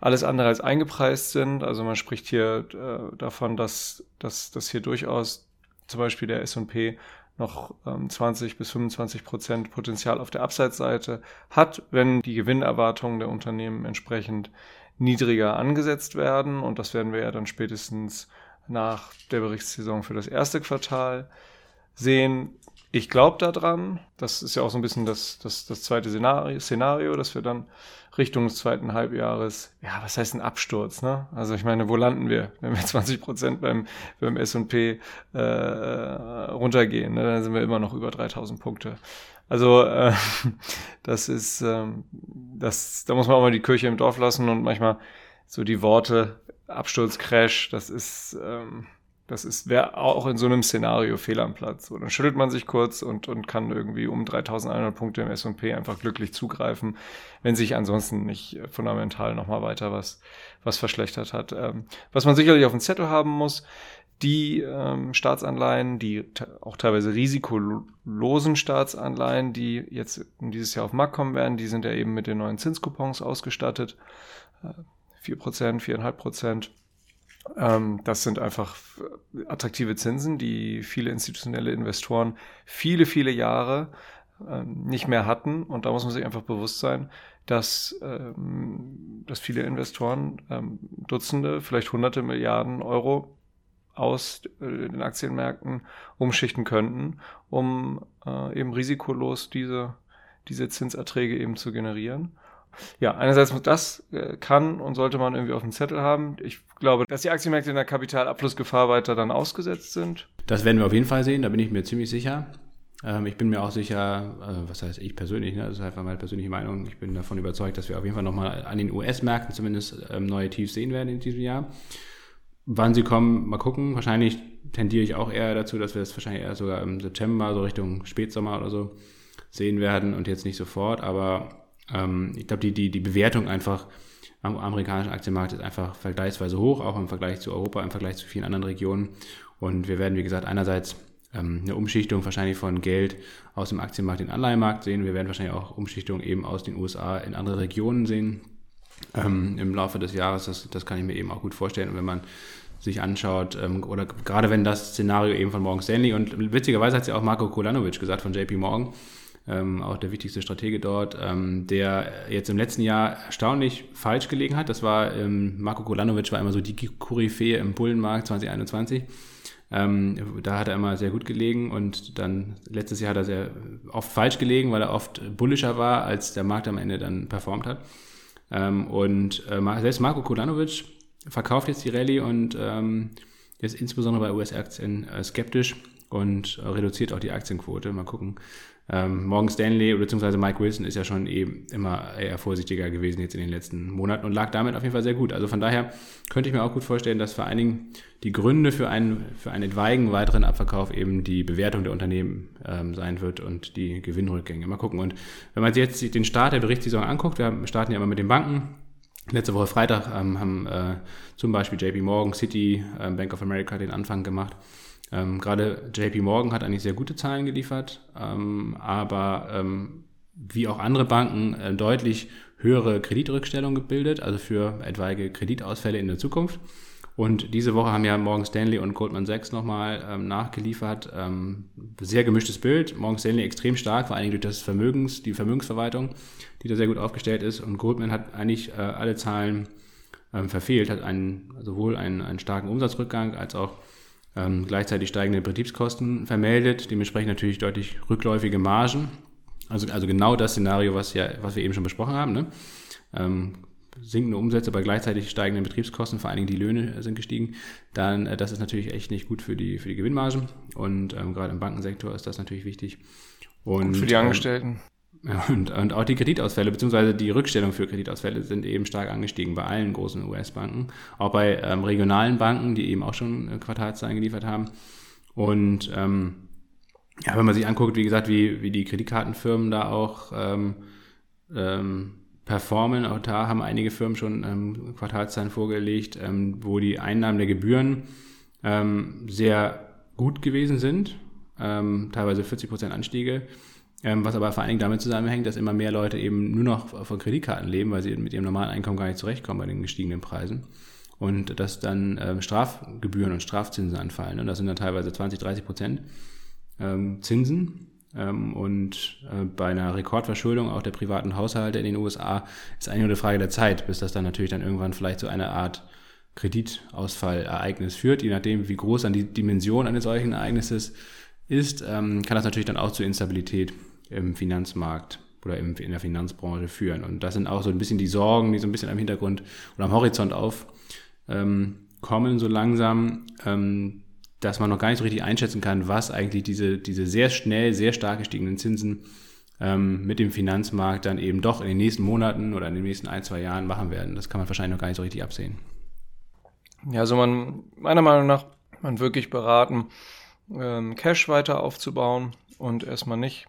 alles andere als eingepreist sind. Also man spricht hier äh, davon, dass, dass, dass hier durchaus zum Beispiel der S&P noch ähm, 20 bis 25 Prozent Potenzial auf der Abseitsseite hat, wenn die Gewinnerwartungen der Unternehmen entsprechend niedriger angesetzt werden. Und das werden wir ja dann spätestens nach der Berichtssaison für das erste Quartal sehen. Ich glaube daran, das ist ja auch so ein bisschen das, das, das zweite Szenario, Szenario, dass wir dann Richtung des zweiten Halbjahres, ja, was heißt ein Absturz, ne? Also ich meine, wo landen wir, wenn wir *laughs* 20 Prozent beim, beim S&P äh, runtergehen, ne? dann sind wir immer noch über 3000 Punkte. Also äh, *laughs* das ist, ähm, das, da muss man auch mal die Kirche im Dorf lassen und manchmal so die Worte Absturz, Crash, das ist, ähm, das ist, wäre auch in so einem Szenario fehl am Platz. So, dann schüttelt man sich kurz und, und kann irgendwie um 3100 Punkte im S&P einfach glücklich zugreifen, wenn sich ansonsten nicht fundamental nochmal weiter was, was verschlechtert hat. Ähm, was man sicherlich auf dem Zettel haben muss, die ähm, Staatsanleihen, die auch teilweise risikolosen Staatsanleihen, die jetzt dieses Jahr auf den Markt kommen werden, die sind ja eben mit den neuen Zinskupons ausgestattet. Prozent, viereinhalb Prozent. Ähm, das sind einfach attraktive Zinsen, die viele institutionelle Investoren viele, viele Jahre ähm, nicht mehr hatten. Und da muss man sich einfach bewusst sein, dass, ähm, dass viele Investoren ähm, Dutzende, vielleicht hunderte Milliarden Euro aus äh, den Aktienmärkten umschichten könnten, um äh, eben risikolos diese, diese Zinserträge eben zu generieren. Ja, einerseits das äh, kann und sollte man irgendwie auf dem Zettel haben. Ich glaube, dass die Aktienmärkte in der Kapitalabflussgefahr weiter dann ausgesetzt sind. Das werden wir auf jeden Fall sehen, da bin ich mir ziemlich sicher. Ähm, ich bin mir auch sicher, äh, was heißt ich persönlich, ne? das ist einfach meine persönliche Meinung, ich bin davon überzeugt, dass wir auf jeden Fall nochmal an den US-Märkten zumindest ähm, neue Tiefs sehen werden in diesem Jahr. Wann sie kommen, mal gucken. Wahrscheinlich tendiere ich auch eher dazu, dass wir es wahrscheinlich eher sogar im September, so Richtung Spätsommer oder so, sehen werden und jetzt nicht sofort. Aber ähm, ich glaube, die, die, die Bewertung einfach am amerikanischen Aktienmarkt ist einfach vergleichsweise hoch, auch im Vergleich zu Europa, im Vergleich zu vielen anderen Regionen. Und wir werden, wie gesagt, einerseits ähm, eine Umschichtung wahrscheinlich von Geld aus dem Aktienmarkt in den Anleihenmarkt sehen. Wir werden wahrscheinlich auch Umschichtung eben aus den USA in andere Regionen sehen ähm, im Laufe des Jahres. Das, das kann ich mir eben auch gut vorstellen. Und wenn man sich anschaut, ähm, oder gerade wenn das Szenario eben von Morgan Stanley und witzigerweise hat es ja auch Marco Kolanovic gesagt von JP Morgan, ähm, auch der wichtigste Stratege dort, ähm, der jetzt im letzten Jahr erstaunlich falsch gelegen hat. Das war, ähm, Marco Kolanovic war immer so die Koryphäe im Bullenmarkt 2021. Ähm, da hat er immer sehr gut gelegen und dann letztes Jahr hat er sehr oft falsch gelegen, weil er oft bullischer war, als der Markt am Ende dann performt hat. Ähm, und äh, selbst Marco Kulanovic verkauft jetzt die Rallye und ähm, ist insbesondere bei US-Aktien äh, skeptisch und äh, reduziert auch die Aktienquote. Mal gucken, ähm, Morgan Stanley bzw. Mike Wilson ist ja schon eben immer eher vorsichtiger gewesen jetzt in den letzten Monaten und lag damit auf jeden Fall sehr gut. Also von daher könnte ich mir auch gut vorstellen, dass vor allen Dingen die Gründe für einen, für einen etwaigen weiteren Abverkauf eben die Bewertung der Unternehmen ähm, sein wird und die Gewinnrückgänge. Mal gucken. Und wenn man sich jetzt den Start der Berichtssaison anguckt, wir starten ja immer mit den Banken. Letzte Woche Freitag ähm, haben äh, zum Beispiel JP Morgan, City, äh, Bank of America den Anfang gemacht. Ähm, Gerade JP Morgan hat eigentlich sehr gute Zahlen geliefert, ähm, aber ähm, wie auch andere Banken äh, deutlich höhere Kreditrückstellungen gebildet, also für etwaige Kreditausfälle in der Zukunft. Und diese Woche haben ja Morgan Stanley und Goldman Sachs nochmal ähm, nachgeliefert. Ähm, sehr gemischtes Bild. Morgan Stanley extrem stark, vor allem durch das Vermögens, die Vermögensverwaltung, die da sehr gut aufgestellt ist. Und Goldman hat eigentlich äh, alle Zahlen ähm, verfehlt, hat einen, sowohl einen, einen starken Umsatzrückgang als auch ähm, gleichzeitig steigende Betriebskosten vermeldet, dementsprechend natürlich deutlich rückläufige Margen. Also, also genau das Szenario, was, ja, was wir eben schon besprochen haben. Ne? Ähm, sinkende Umsätze bei gleichzeitig steigenden Betriebskosten, vor allen Dingen die Löhne sind gestiegen, dann äh, das ist natürlich echt nicht gut für die, für die Gewinnmargen. Und ähm, gerade im Bankensektor ist das natürlich wichtig. Und, und für die ähm, Angestellten. Und, und auch die Kreditausfälle beziehungsweise die Rückstellung für Kreditausfälle sind eben stark angestiegen bei allen großen US-Banken, auch bei ähm, regionalen Banken, die eben auch schon äh, Quartalszahlen geliefert haben. Und ähm, ja, wenn man sich anguckt, wie gesagt, wie, wie die Kreditkartenfirmen da auch ähm, ähm, performen, auch da haben einige Firmen schon ähm, Quartalszahlen vorgelegt, ähm, wo die Einnahmen der Gebühren ähm, sehr gut gewesen sind, ähm, teilweise 40 Prozent Anstiege was aber vor allen Dingen damit zusammenhängt, dass immer mehr Leute eben nur noch von Kreditkarten leben, weil sie mit ihrem normalen Einkommen gar nicht zurechtkommen bei den gestiegenen Preisen. Und dass dann ähm, Strafgebühren und Strafzinsen anfallen. Und das sind dann teilweise 20, 30 Prozent ähm, Zinsen. Ähm, und äh, bei einer Rekordverschuldung auch der privaten Haushalte in den USA ist eigentlich nur eine Frage der Zeit, bis das dann natürlich dann irgendwann vielleicht zu einer Art Kreditausfallereignis führt. Je nachdem, wie groß dann die Dimension eines solchen Ereignisses ist, ähm, kann das natürlich dann auch zu Instabilität im Finanzmarkt oder in der Finanzbranche führen. Und das sind auch so ein bisschen die Sorgen, die so ein bisschen am Hintergrund oder am Horizont aufkommen, ähm, so langsam, ähm, dass man noch gar nicht so richtig einschätzen kann, was eigentlich diese, diese sehr schnell, sehr stark gestiegenen Zinsen ähm, mit dem Finanzmarkt dann eben doch in den nächsten Monaten oder in den nächsten ein, zwei Jahren machen werden. Das kann man wahrscheinlich noch gar nicht so richtig absehen. Ja, also man, meiner Meinung nach, man wirklich beraten, Cash weiter aufzubauen und erstmal nicht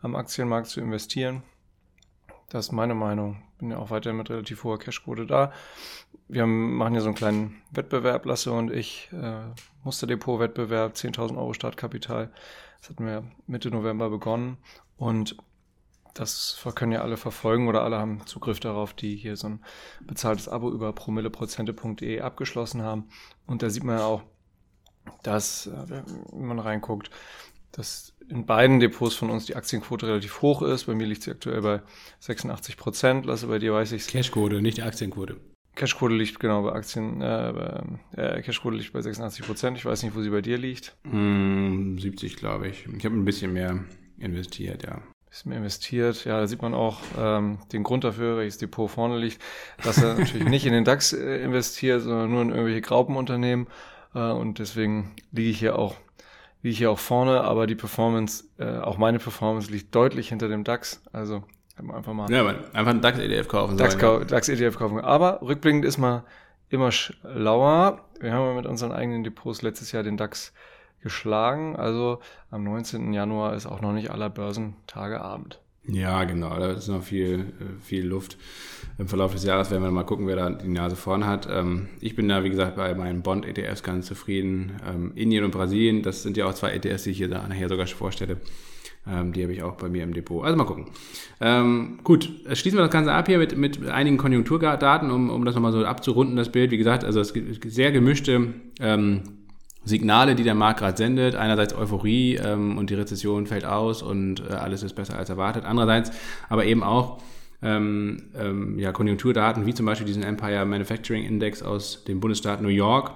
am Aktienmarkt zu investieren. Das ist meine Meinung. Bin ja auch weiterhin mit relativ hoher Cashquote da. Wir haben, machen hier so einen kleinen Wettbewerb, Lasse und ich. Äh, Musterdepot-Wettbewerb, 10.000 Euro Startkapital. Das hatten wir Mitte November begonnen. Und das können ja alle verfolgen oder alle haben Zugriff darauf, die hier so ein bezahltes Abo über promilleprozente.de abgeschlossen haben. Und da sieht man ja auch, dass, äh, wenn man reinguckt, dass in beiden Depots von uns die Aktienquote relativ hoch ist. Bei mir liegt sie aktuell bei 86 Prozent. Lasse bei dir weiß ich Cashquote, nicht die Aktienquote. Cashquote liegt genau bei Aktien, äh, äh, Cashquote liegt bei 86 Prozent. Ich weiß nicht, wo sie bei dir liegt. Mm, 70, glaube ich. Ich habe ein bisschen mehr investiert, ja. Bisschen mehr investiert. Ja, da sieht man auch ähm, den Grund dafür, welches Depot vorne liegt, dass er natürlich nicht in den DAX äh, investiert, sondern nur in irgendwelche Graupenunternehmen. Äh, und deswegen liege ich hier auch wie ich hier auch vorne, aber die Performance, äh, auch meine Performance liegt deutlich hinter dem DAX. Also einfach mal. Ja, einfach einen DAX-ETF kaufen. DAX, ja. DAX-ETF kaufen. Aber rückblickend ist man immer schlauer. Wir haben mit unseren eigenen Depots letztes Jahr den DAX geschlagen. Also am 19. Januar ist auch noch nicht aller Börsentage Abend. Ja, genau. Da ist noch viel, äh, viel Luft. Im Verlauf des Jahres werden wir mal gucken, wer da die Nase vorn hat. Ähm, ich bin da, wie gesagt, bei meinen Bond-ETFs ganz zufrieden. Ähm, Indien und Brasilien, das sind ja auch zwei ETFs, die ich hier nachher sogar vorstelle. Ähm, die habe ich auch bei mir im Depot. Also mal gucken. gut, schließen wir das Ganze ab hier mit, mit einigen Konjunkturdaten, um, um das nochmal so abzurunden, das Bild. Wie gesagt, also es gibt sehr gemischte Signale, die der Markt gerade sendet. Einerseits Euphorie ähm, und die Rezession fällt aus und äh, alles ist besser als erwartet. Andererseits aber eben auch ähm, ähm, ja, Konjunkturdaten, wie zum Beispiel diesen Empire Manufacturing Index aus dem Bundesstaat New York,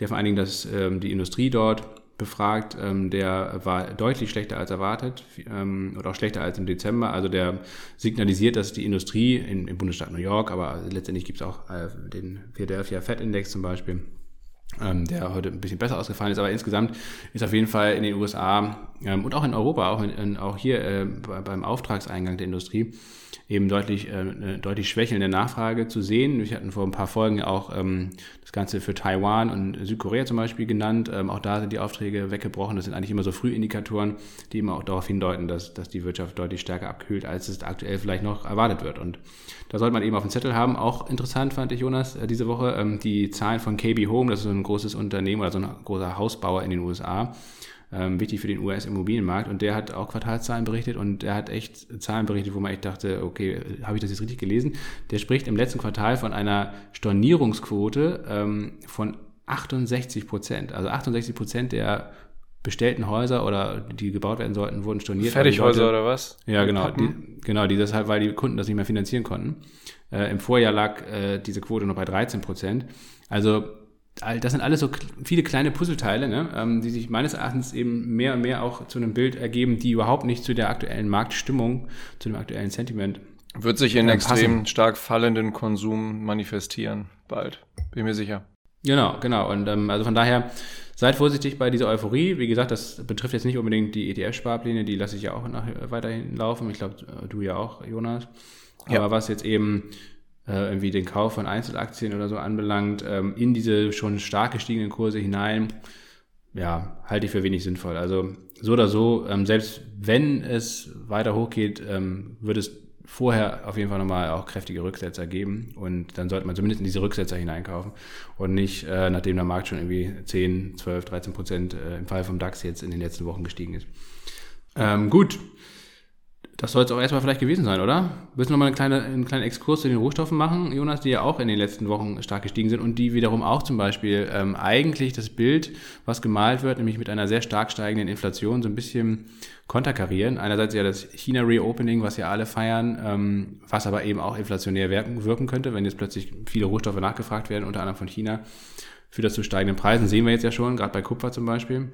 der vor allen Dingen das, ähm, die Industrie dort befragt. Ähm, der war deutlich schlechter als erwartet ähm, oder auch schlechter als im Dezember. Also der signalisiert, dass die Industrie in, im Bundesstaat New York, aber letztendlich gibt es auch äh, den Philadelphia Fed Index zum Beispiel, ähm, der heute ein bisschen besser ausgefallen ist. Aber insgesamt ist auf jeden Fall in den USA ähm, und auch in Europa, auch, in, in, auch hier äh, beim Auftragseingang der Industrie, eben deutlich, äh, eine deutlich schwächelnde Nachfrage zu sehen. Wir hatten vor ein paar Folgen auch ähm, das Ganze für Taiwan und Südkorea zum Beispiel genannt. Ähm, auch da sind die Aufträge weggebrochen. Das sind eigentlich immer so Frühindikatoren, die immer auch darauf hindeuten, dass, dass die Wirtschaft deutlich stärker abkühlt, als es aktuell vielleicht noch erwartet wird. Und da sollte man eben auf dem Zettel haben. Auch interessant fand ich, Jonas, äh, diese Woche ähm, die Zahlen von KB Home, das ist ein großes Unternehmen oder so ein großer Hausbauer in den USA ähm, wichtig für den US-Immobilienmarkt. Und der hat auch Quartalszahlen berichtet und der hat echt Zahlen berichtet, wo man echt dachte, okay, habe ich das jetzt richtig gelesen? Der spricht im letzten Quartal von einer Stornierungsquote ähm, von 68 Prozent. Also 68 Prozent der bestellten Häuser oder die gebaut werden sollten, wurden storniert. Fertighäuser oder was? Ja, genau. Die, genau, die deshalb, weil die Kunden das nicht mehr finanzieren konnten. Äh, Im Vorjahr lag äh, diese Quote noch bei 13 Prozent. Also das sind alles so viele kleine Puzzleteile, ne, ähm, die sich meines Erachtens eben mehr und mehr auch zu einem Bild ergeben, die überhaupt nicht zu der aktuellen Marktstimmung, zu dem aktuellen Sentiment. Wird sich in äh, extrem stark fallenden Konsum manifestieren, bald. Bin mir sicher. Genau, genau. Und ähm, also von daher seid vorsichtig bei dieser Euphorie. Wie gesagt, das betrifft jetzt nicht unbedingt die ETF-Sparpläne, die lasse ich ja auch nach, weiterhin laufen. Ich glaube, du ja auch, Jonas. Aber ja. was jetzt eben äh, irgendwie den Kauf von Einzelaktien oder so anbelangt, ähm, in diese schon stark gestiegenen Kurse hinein, ja, halte ich für wenig sinnvoll. Also so oder so, ähm, selbst wenn es weiter hochgeht, ähm, wird es vorher auf jeden Fall nochmal auch kräftige Rücksetzer geben und dann sollte man zumindest in diese Rücksetzer hineinkaufen und nicht, äh, nachdem der Markt schon irgendwie 10, 12, 13 Prozent äh, im Fall vom DAX jetzt in den letzten Wochen gestiegen ist. Ähm, gut, das soll es auch erstmal vielleicht gewesen sein, oder? Willst du nochmal eine kleine, einen kleinen Exkurs zu den Rohstoffen machen, Jonas, die ja auch in den letzten Wochen stark gestiegen sind und die wiederum auch zum Beispiel ähm, eigentlich das Bild, was gemalt wird, nämlich mit einer sehr stark steigenden Inflation, so ein bisschen konterkarieren. Einerseits ja das China-Reopening, was ja alle feiern, ähm, was aber eben auch inflationär wirken, wirken könnte, wenn jetzt plötzlich viele Rohstoffe nachgefragt werden, unter anderem von China, führt das zu steigenden Preisen. Sehen wir jetzt ja schon, gerade bei Kupfer zum Beispiel.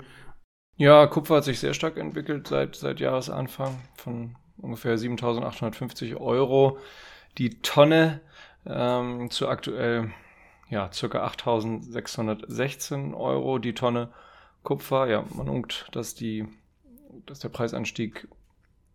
Ja, Kupfer hat sich sehr stark entwickelt seit, seit Jahresanfang von ungefähr 7.850 Euro die Tonne ähm, zu aktuell ja, circa 8.616 Euro die Tonne Kupfer. Ja, man unkt, dass, die, dass der Preisanstieg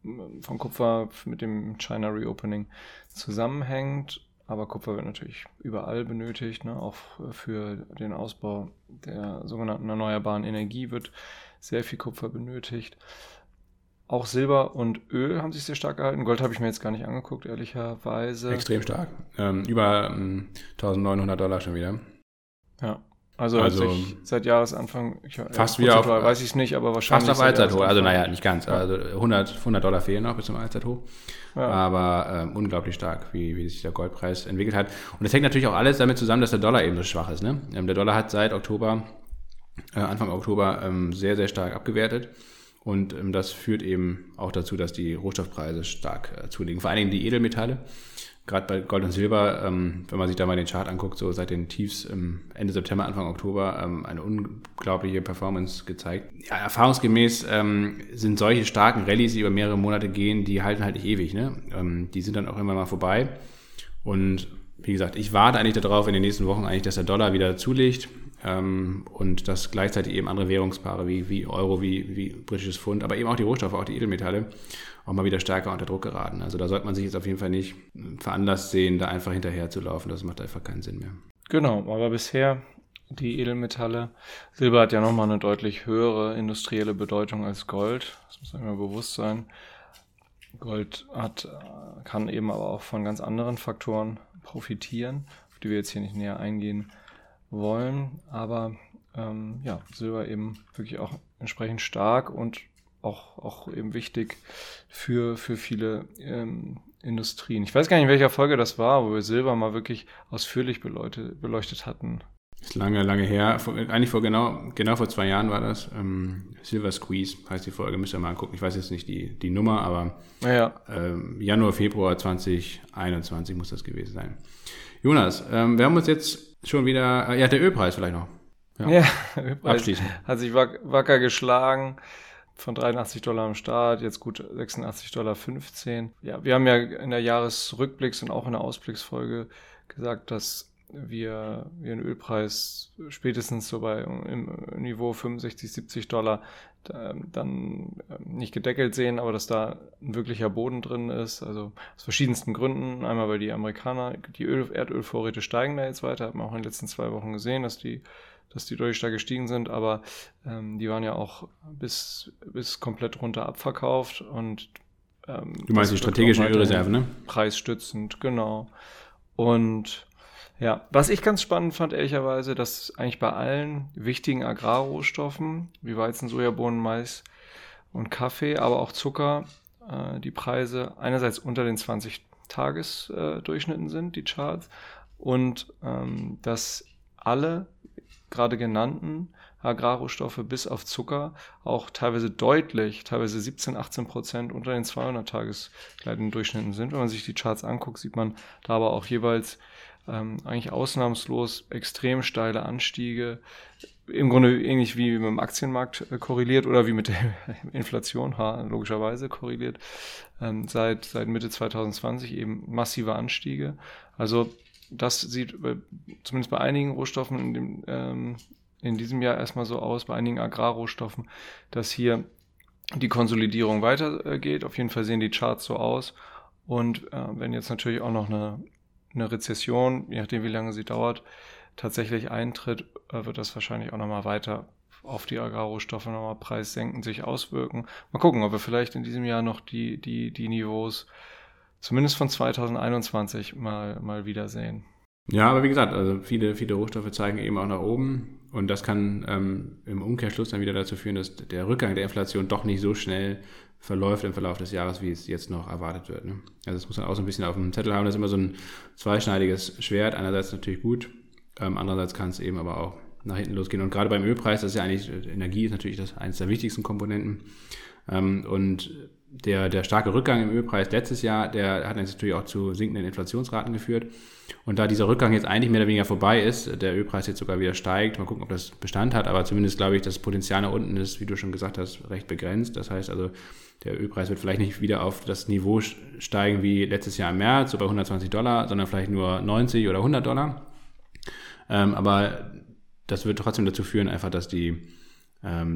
ähm, von Kupfer mit dem China Reopening zusammenhängt. Aber Kupfer wird natürlich überall benötigt, ne? auch für den Ausbau der sogenannten erneuerbaren Energie wird sehr viel Kupfer benötigt. Auch Silber und Öl haben sich sehr stark gehalten. Gold habe ich mir jetzt gar nicht angeguckt, ehrlicherweise. Extrem stark. Ähm, über ähm, 1900 Dollar schon wieder. Ja. Also, also seit Jahresanfang, ich, fast ja, wieder auf, weiß ich es nicht, aber wahrscheinlich. Fast auf Allzeithoch, also naja, nicht ganz. Ja. Also 100, 100 Dollar fehlen noch bis zum Allzeithoch. Ja. Aber ähm, unglaublich stark, wie, wie sich der Goldpreis entwickelt hat. Und das hängt natürlich auch alles damit zusammen, dass der Dollar eben so schwach ist. Ne? Ähm, der Dollar hat seit Oktober, äh, Anfang Oktober, ähm, sehr, sehr stark abgewertet. Und ähm, das führt eben auch dazu, dass die Rohstoffpreise stark äh, zulegen. Vor allen Dingen die Edelmetalle. Gerade bei Gold und Silber, ähm, wenn man sich da mal den Chart anguckt, so seit den Tiefs im Ende September, Anfang Oktober, ähm, eine unglaubliche Performance gezeigt. Ja, erfahrungsgemäß ähm, sind solche starken Rallyes, die über mehrere Monate gehen, die halten halt nicht ewig. Ne? Ähm, die sind dann auch immer mal vorbei. Und wie gesagt, ich warte eigentlich darauf in den nächsten Wochen eigentlich, dass der Dollar wieder zulegt ähm, und dass gleichzeitig eben andere Währungspaare wie, wie Euro, wie, wie britisches Pfund, aber eben auch die Rohstoffe, auch die Edelmetalle, auch mal wieder stärker unter Druck geraten. Also da sollte man sich jetzt auf jeden Fall nicht veranlasst sehen, da einfach hinterher zu laufen. Das macht einfach keinen Sinn mehr. Genau, aber bisher die Edelmetalle. Silber hat ja nochmal eine deutlich höhere industrielle Bedeutung als Gold. Das muss einem bewusst sein. Gold hat, kann eben aber auch von ganz anderen Faktoren profitieren, auf die wir jetzt hier nicht näher eingehen wollen. Aber ähm, ja, Silber eben wirklich auch entsprechend stark und auch, auch eben wichtig für, für viele ähm, Industrien. Ich weiß gar nicht, in welcher Folge das war, wo wir Silber mal wirklich ausführlich beleuchtet, beleuchtet hatten. Ist lange, lange her. Vor, eigentlich vor genau, genau vor zwei Jahren war das. Ähm, Silver Squeeze heißt die Folge, müsst ihr mal angucken. Ich weiß jetzt nicht die, die Nummer, aber ja. ähm, Januar, Februar 2021 muss das gewesen sein. Jonas, ähm, wir haben uns jetzt schon wieder, äh, ja, der Ölpreis vielleicht noch. Ja, ja Ölpreis Abschließend. hat sich wacker geschlagen von 83 Dollar am Start, jetzt gut 86 Dollar 15. Ja, wir haben ja in der Jahresrückblicks- und auch in der Ausblicksfolge gesagt, dass wir, wir den Ölpreis spätestens so bei im Niveau 65, 70 Dollar dann ähm, nicht gedeckelt sehen, aber dass da ein wirklicher Boden drin ist. Also aus verschiedensten Gründen. Einmal, weil die Amerikaner, die Öl, Erdölvorräte steigen da jetzt weiter, haben wir auch in den letzten zwei Wochen gesehen, dass die dass die deutlich stark gestiegen sind, aber ähm, die waren ja auch bis, bis komplett runter abverkauft und ähm, Du meinst die strategischen Ölreserven, ne? Preisstützend, genau. Und ja, was ich ganz spannend fand, ehrlicherweise, dass eigentlich bei allen wichtigen Agrarrohstoffen, wie Weizen, Sojabohnen, Mais und Kaffee, aber auch Zucker, äh, die Preise einerseits unter den 20-Tages-Durchschnitten sind, die Charts, und ähm, dass alle gerade genannten Agrarrohstoffe bis auf Zucker auch teilweise deutlich, teilweise 17, 18 Prozent unter den 200 tages Durchschnitten sind. Wenn man sich die Charts anguckt, sieht man da aber auch jeweils ähm, eigentlich ausnahmslos extrem steile Anstiege. Im Grunde ähnlich wie mit dem Aktienmarkt äh, korreliert oder wie mit der *laughs* Inflation, logischerweise korreliert. Ähm, seit, seit Mitte 2020 eben massive Anstiege. Also das sieht zumindest bei einigen Rohstoffen in dem, ähm, in diesem Jahr erstmal so aus bei einigen Agrarrohstoffen, dass hier die Konsolidierung weitergeht. Auf jeden Fall sehen die Charts so aus. Und äh, wenn jetzt natürlich auch noch eine, eine Rezession, je nachdem wie lange sie dauert, tatsächlich eintritt, äh, wird das wahrscheinlich auch nochmal weiter auf die Agrarrohstoffe nochmal preissenkend sich auswirken. Mal gucken, ob wir vielleicht in diesem Jahr noch die, die, die Niveaus zumindest von 2021 mal, mal wiedersehen. Ja, aber wie gesagt, also viele, viele Rohstoffe zeigen eben auch nach oben und das kann ähm, im Umkehrschluss dann wieder dazu führen, dass der Rückgang der Inflation doch nicht so schnell verläuft im Verlauf des Jahres, wie es jetzt noch erwartet wird. Ne? Also das muss man auch so ein bisschen auf dem Zettel haben. Das ist immer so ein zweischneidiges Schwert. Einerseits natürlich gut, ähm, andererseits kann es eben aber auch nach hinten losgehen. Und gerade beim Ölpreis, das ist ja eigentlich, Energie ist natürlich das eines der wichtigsten Komponenten. Ähm, und der, der starke Rückgang im Ölpreis letztes Jahr, der hat natürlich auch zu sinkenden Inflationsraten geführt. Und da dieser Rückgang jetzt eigentlich mehr oder weniger vorbei ist, der Ölpreis jetzt sogar wieder steigt, mal gucken, ob das Bestand hat, aber zumindest glaube ich, das Potenzial nach unten ist, wie du schon gesagt hast, recht begrenzt. Das heißt also, der Ölpreis wird vielleicht nicht wieder auf das Niveau steigen wie letztes Jahr im März, so bei 120 Dollar, sondern vielleicht nur 90 oder 100 Dollar. Ähm, aber das wird trotzdem dazu führen, einfach, dass die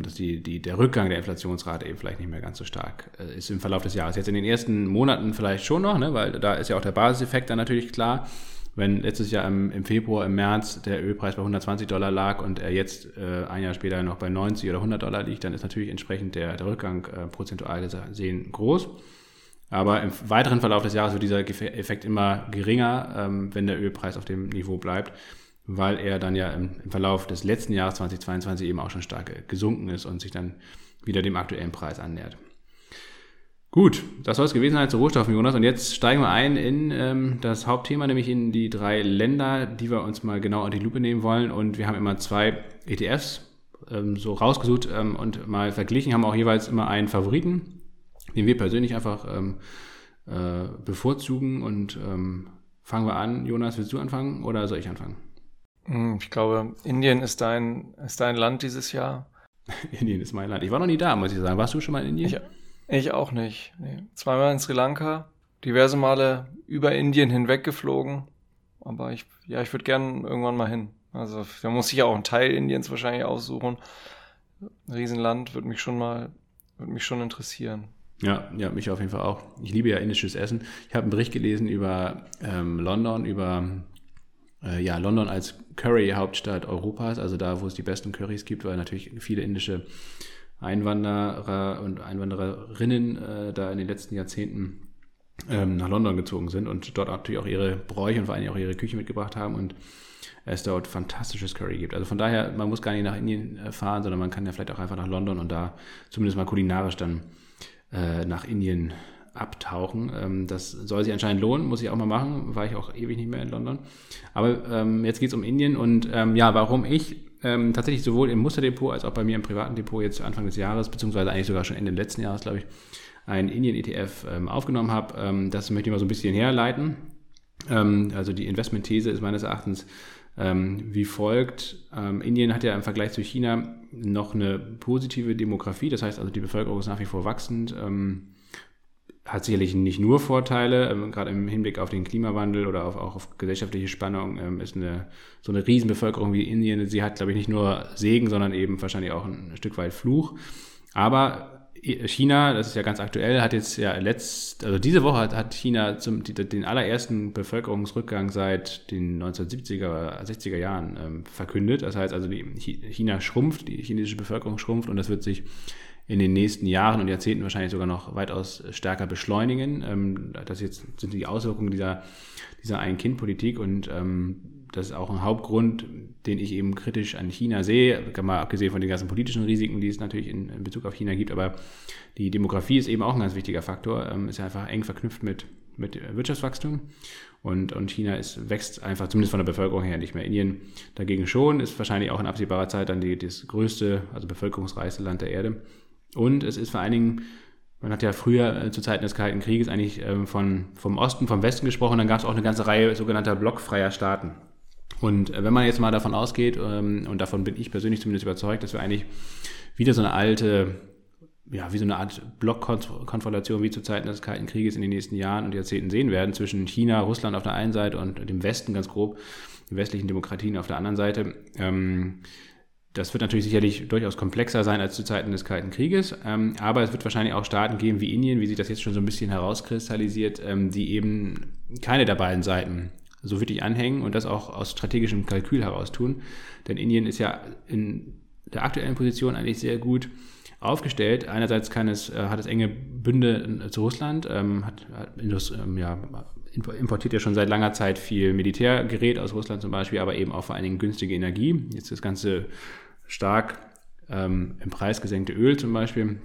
dass die, die, der Rückgang der Inflationsrate eben vielleicht nicht mehr ganz so stark äh, ist im Verlauf des Jahres. Jetzt in den ersten Monaten vielleicht schon noch, ne, weil da ist ja auch der Basiseffekt dann natürlich klar. Wenn letztes Jahr im, im Februar, im März der Ölpreis bei 120 Dollar lag und er jetzt äh, ein Jahr später noch bei 90 oder 100 Dollar liegt, dann ist natürlich entsprechend der, der Rückgang äh, prozentual gesehen groß. Aber im weiteren Verlauf des Jahres wird dieser Effekt immer geringer, ähm, wenn der Ölpreis auf dem Niveau bleibt weil er dann ja im, im Verlauf des letzten Jahres 2022 eben auch schon stark gesunken ist und sich dann wieder dem aktuellen Preis annähert. Gut, das soll es gewesen sein zu Rohstoffen, Jonas. Und jetzt steigen wir ein in ähm, das Hauptthema, nämlich in die drei Länder, die wir uns mal genau an die Lupe nehmen wollen. Und wir haben immer zwei ETFs ähm, so rausgesucht ähm, und mal verglichen, haben auch jeweils immer einen Favoriten, den wir persönlich einfach ähm, äh, bevorzugen. Und ähm, fangen wir an. Jonas, willst du anfangen oder soll ich anfangen? Hm, ich glaube, Indien ist dein, ist dein Land dieses Jahr. *laughs* Indien ist mein Land. Ich war noch nie da, muss ich sagen. Warst du schon mal in Indien? Ich, ich auch nicht. Nee. Zweimal in Sri Lanka, diverse Male über Indien hinweg geflogen. Aber ich, ja, ich würde gern irgendwann mal hin. Also da muss ich ja auch einen Teil Indiens wahrscheinlich aussuchen. Riesenland würde mich schon mal, würde mich schon interessieren. Ja, ja, mich auf jeden Fall auch. Ich liebe ja indisches Essen. Ich habe einen Bericht gelesen über ähm, London, über äh, ja, London als Curry-Hauptstadt Europas, also da, wo es die besten Currys gibt, weil natürlich viele indische Einwanderer und Einwandererinnen äh, da in den letzten Jahrzehnten ähm, nach London gezogen sind und dort natürlich auch ihre Bräuche und vor allem auch ihre Küche mitgebracht haben und es dort fantastisches Curry gibt. Also von daher, man muss gar nicht nach Indien äh, fahren, sondern man kann ja vielleicht auch einfach nach London und da zumindest mal kulinarisch dann äh, nach Indien abtauchen. Ähm, das soll sich anscheinend lohnen, muss ich auch mal machen. War ich auch ewig nicht mehr in London. Aber ähm, jetzt geht es um Indien und ähm, ja, warum ich ähm, tatsächlich sowohl im Musterdepot als auch bei mir im privaten Depot jetzt Anfang des Jahres, beziehungsweise eigentlich sogar schon Ende letzten Jahres, glaube ich, ein Indien-ETF ähm, aufgenommen habe. Ähm, das möchte ich mal so ein bisschen herleiten. also die Investmentthese ist meines Erachtens wie folgt. Indien hat ja im Vergleich zu China noch eine positive Demografie, das heißt also die Bevölkerung ist nach wie vor wachsend hat sicherlich nicht nur Vorteile, ähm, gerade im Hinblick auf den Klimawandel oder auf, auch auf gesellschaftliche Spannung ähm, ist eine so eine Riesenbevölkerung wie Indien, sie hat, glaube ich, nicht nur Segen, sondern eben wahrscheinlich auch ein Stück weit Fluch. Aber China, das ist ja ganz aktuell, hat jetzt ja letzt, also diese Woche hat, hat China zum, die, den allerersten Bevölkerungsrückgang seit den 1970er oder 60er Jahren ähm, verkündet. Das heißt also, die, China schrumpft, die chinesische Bevölkerung schrumpft und das wird sich in den nächsten Jahren und Jahrzehnten wahrscheinlich sogar noch weitaus stärker beschleunigen. Ähm, das jetzt sind die Auswirkungen dieser, dieser Ein-Kind-Politik und ähm, das ist auch ein Hauptgrund, den ich eben kritisch an China sehe, mal abgesehen von den ganzen politischen Risiken, die es natürlich in, Bezug auf China gibt, aber die Demografie ist eben auch ein ganz wichtiger Faktor, ähm, ist ja einfach eng verknüpft mit, mit Wirtschaftswachstum und, und China ist, wächst einfach, zumindest von der Bevölkerung her, nicht mehr. Indien dagegen schon, ist wahrscheinlich auch in absehbarer Zeit dann die, das größte, also bevölkerungsreichste Land der Erde und es ist vor allen Dingen, man hat ja früher äh, zu Zeiten des Kalten Krieges eigentlich ähm, von, vom Osten, vom Westen gesprochen, dann gab es auch eine ganze Reihe sogenannter blockfreier Staaten. Und äh, wenn man jetzt mal davon ausgeht, ähm, und davon bin ich persönlich zumindest überzeugt, dass wir eigentlich wieder so eine alte, ja, wie so eine Art Blockkonfrontation wie zu Zeiten des Kalten Krieges in den nächsten Jahren und Jahrzehnten sehen werden, zwischen China, Russland auf der einen Seite und dem Westen ganz grob, den westlichen Demokratien auf der anderen Seite. Ähm, das wird natürlich sicherlich durchaus komplexer sein als zu Zeiten des Kalten Krieges, ähm, aber es wird wahrscheinlich auch Staaten geben wie Indien, wie sich das jetzt schon so ein bisschen herauskristallisiert, ähm, die eben keine der beiden Seiten so wirklich anhängen und das auch aus strategischem Kalkül heraus tun. Denn Indien ist ja in der aktuellen Position eigentlich sehr gut aufgestellt. Einerseits es, äh, hat es enge Bünde zu Russland, ähm, hat, hat Indus, ähm, ja, importiert ja schon seit langer Zeit viel Militärgerät aus Russland zum Beispiel, aber eben auch vor allen Dingen günstige Energie. Jetzt das ganze stark ähm, im Preis gesenkte Öl zum Beispiel.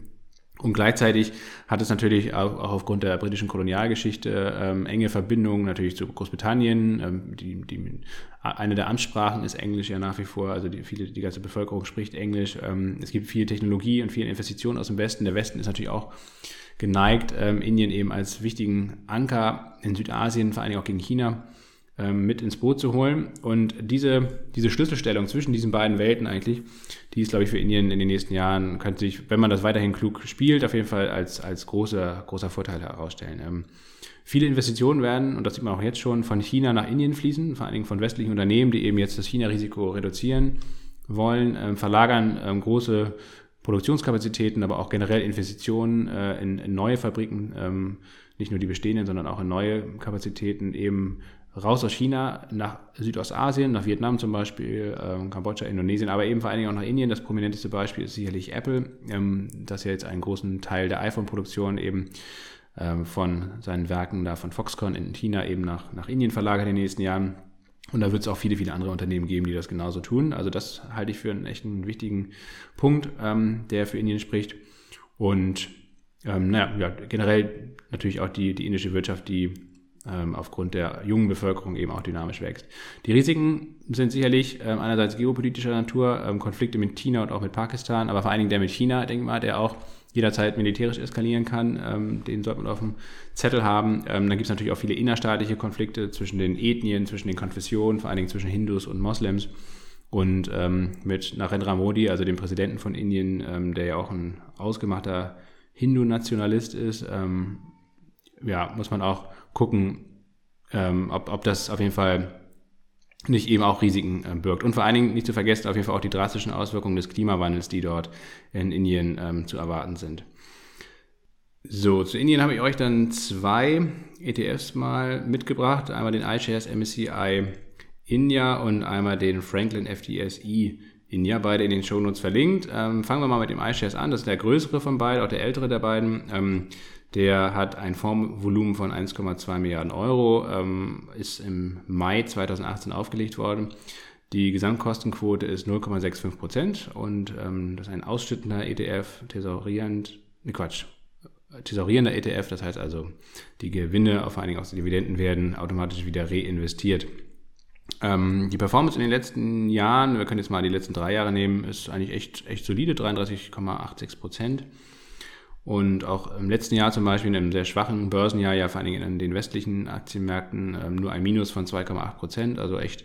Und gleichzeitig hat es natürlich auch, aufgrund der britischen Kolonialgeschichte ähm, enge Verbindungen natürlich zu Großbritannien. Ähm, die, die, eine der Amtssprachen ist Englisch ja nach wie vor, also die, viele, die ganze Bevölkerung spricht Englisch. Ähm, es gibt viel Technologie und viele Investitionen aus dem Westen. Der Westen ist natürlich auch geneigt, ähm, Indien eben als wichtigen Anker in Südasien, vor allen Dingen auch gegen China, ähm, mit ins Boot zu holen. Und diese, diese Schlüsselstellung zwischen diesen beiden Welten eigentlich, die ist, glaube ich, für Indien in den nächsten Jahren, könnte sich, wenn man das weiterhin klug spielt, auf jeden Fall als, als großer, großer Vorteil herausstellen. Ähm, viele Investitionen werden, und das sieht man auch jetzt schon, von China nach Indien fließen, vor allen Dingen von westlichen Unternehmen, die eben jetzt das China-Risiko reduzieren wollen, ähm, verlagern ähm, große Produktionskapazitäten, aber auch generell Investitionen äh, in, in, neue Fabriken, ähm, nicht nur die bestehenden, sondern auch in neue Kapazitäten eben raus aus China nach Südostasien, nach Vietnam zum Beispiel, ähm, Kambodscha, Indonesien, aber eben vor allen Dingen auch nach Indien. Das prominenteste Beispiel ist sicherlich Apple, ähm, das ja jetzt einen großen Teil der iPhone-Produktion eben ähm, von seinen Werken da von Foxconn in China eben nach, nach Indien verlagert in den nächsten Jahren. Und da wird es auch viele, viele andere Unternehmen geben, die das genauso tun. Also das halte ich für einen echten wichtigen Punkt, ähm, der für Indien spricht. Und ähm, naja, ja, generell natürlich auch die, die indische Wirtschaft, die ähm, aufgrund der jungen Bevölkerung eben auch dynamisch wächst. Die Risiken sind sicherlich ähm, einerseits geopolitischer Natur, ähm, Konflikte mit China und auch mit Pakistan, aber vor allen Dingen der mit China, denke ich mal, der auch jederzeit militärisch eskalieren kann. Ähm, den sollte man auf dem Zettel haben. Ähm, dann gibt es natürlich auch viele innerstaatliche Konflikte zwischen den Ethnien, zwischen den Konfessionen, vor allen Dingen zwischen Hindus und Moslems. Und ähm, mit Narendra Modi, also dem Präsidenten von Indien, ähm, der ja auch ein ausgemachter Hindu-Nationalist ist, ähm, ja, muss man auch gucken, ähm, ob, ob das auf jeden Fall nicht eben auch Risiken äh, birgt. Und vor allen Dingen nicht zu vergessen, auf jeden Fall auch die drastischen Auswirkungen des Klimawandels, die dort in Indien ähm, zu erwarten sind. So, zu Indien habe ich euch dann zwei ETFs mal mitgebracht. Einmal den iShares MSCI India und einmal den Franklin FTSE India, beide in den Shownotes verlinkt. Ähm, fangen wir mal mit dem iShares an. Das ist der größere von beiden, auch der ältere der beiden. Ähm, der hat ein Fondsvolumen von 1,2 Milliarden Euro, ähm, ist im Mai 2018 aufgelegt worden. Die Gesamtkostenquote ist 0,65 Prozent und ähm, das ist ein ausschüttender ETF, tesorierend, ne Quatsch, tesorierender ETF, das heißt also, die Gewinne, vor allen Dingen aus den Dividenden, werden automatisch wieder reinvestiert. Ähm, die Performance in den letzten Jahren, wir können jetzt mal die letzten drei Jahre nehmen, ist eigentlich echt, echt solide, 33,86 Prozent. Und auch im letzten Jahr zum Beispiel, in einem sehr schwachen Börsenjahr, ja vor allen Dingen in den westlichen Aktienmärkten, ähm, nur ein Minus von 2,8 Prozent, also echt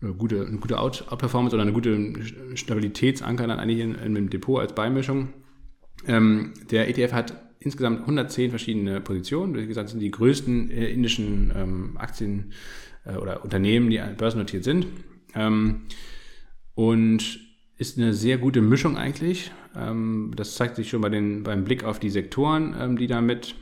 eine gute, eine gute Out-Performance oder eine gute Stabilitätsanker dann eigentlich in, in einem Depot als Beimischung. Ähm, der ETF hat insgesamt 110 verschiedene Positionen. Wie gesagt, sind die größten äh, indischen ähm, Aktien äh, oder Unternehmen, die börsennotiert sind. Ähm, und ist eine sehr gute Mischung eigentlich. Ähm, das zeigt sich schon bei den, beim Blick auf die Sektoren, ähm, die da mit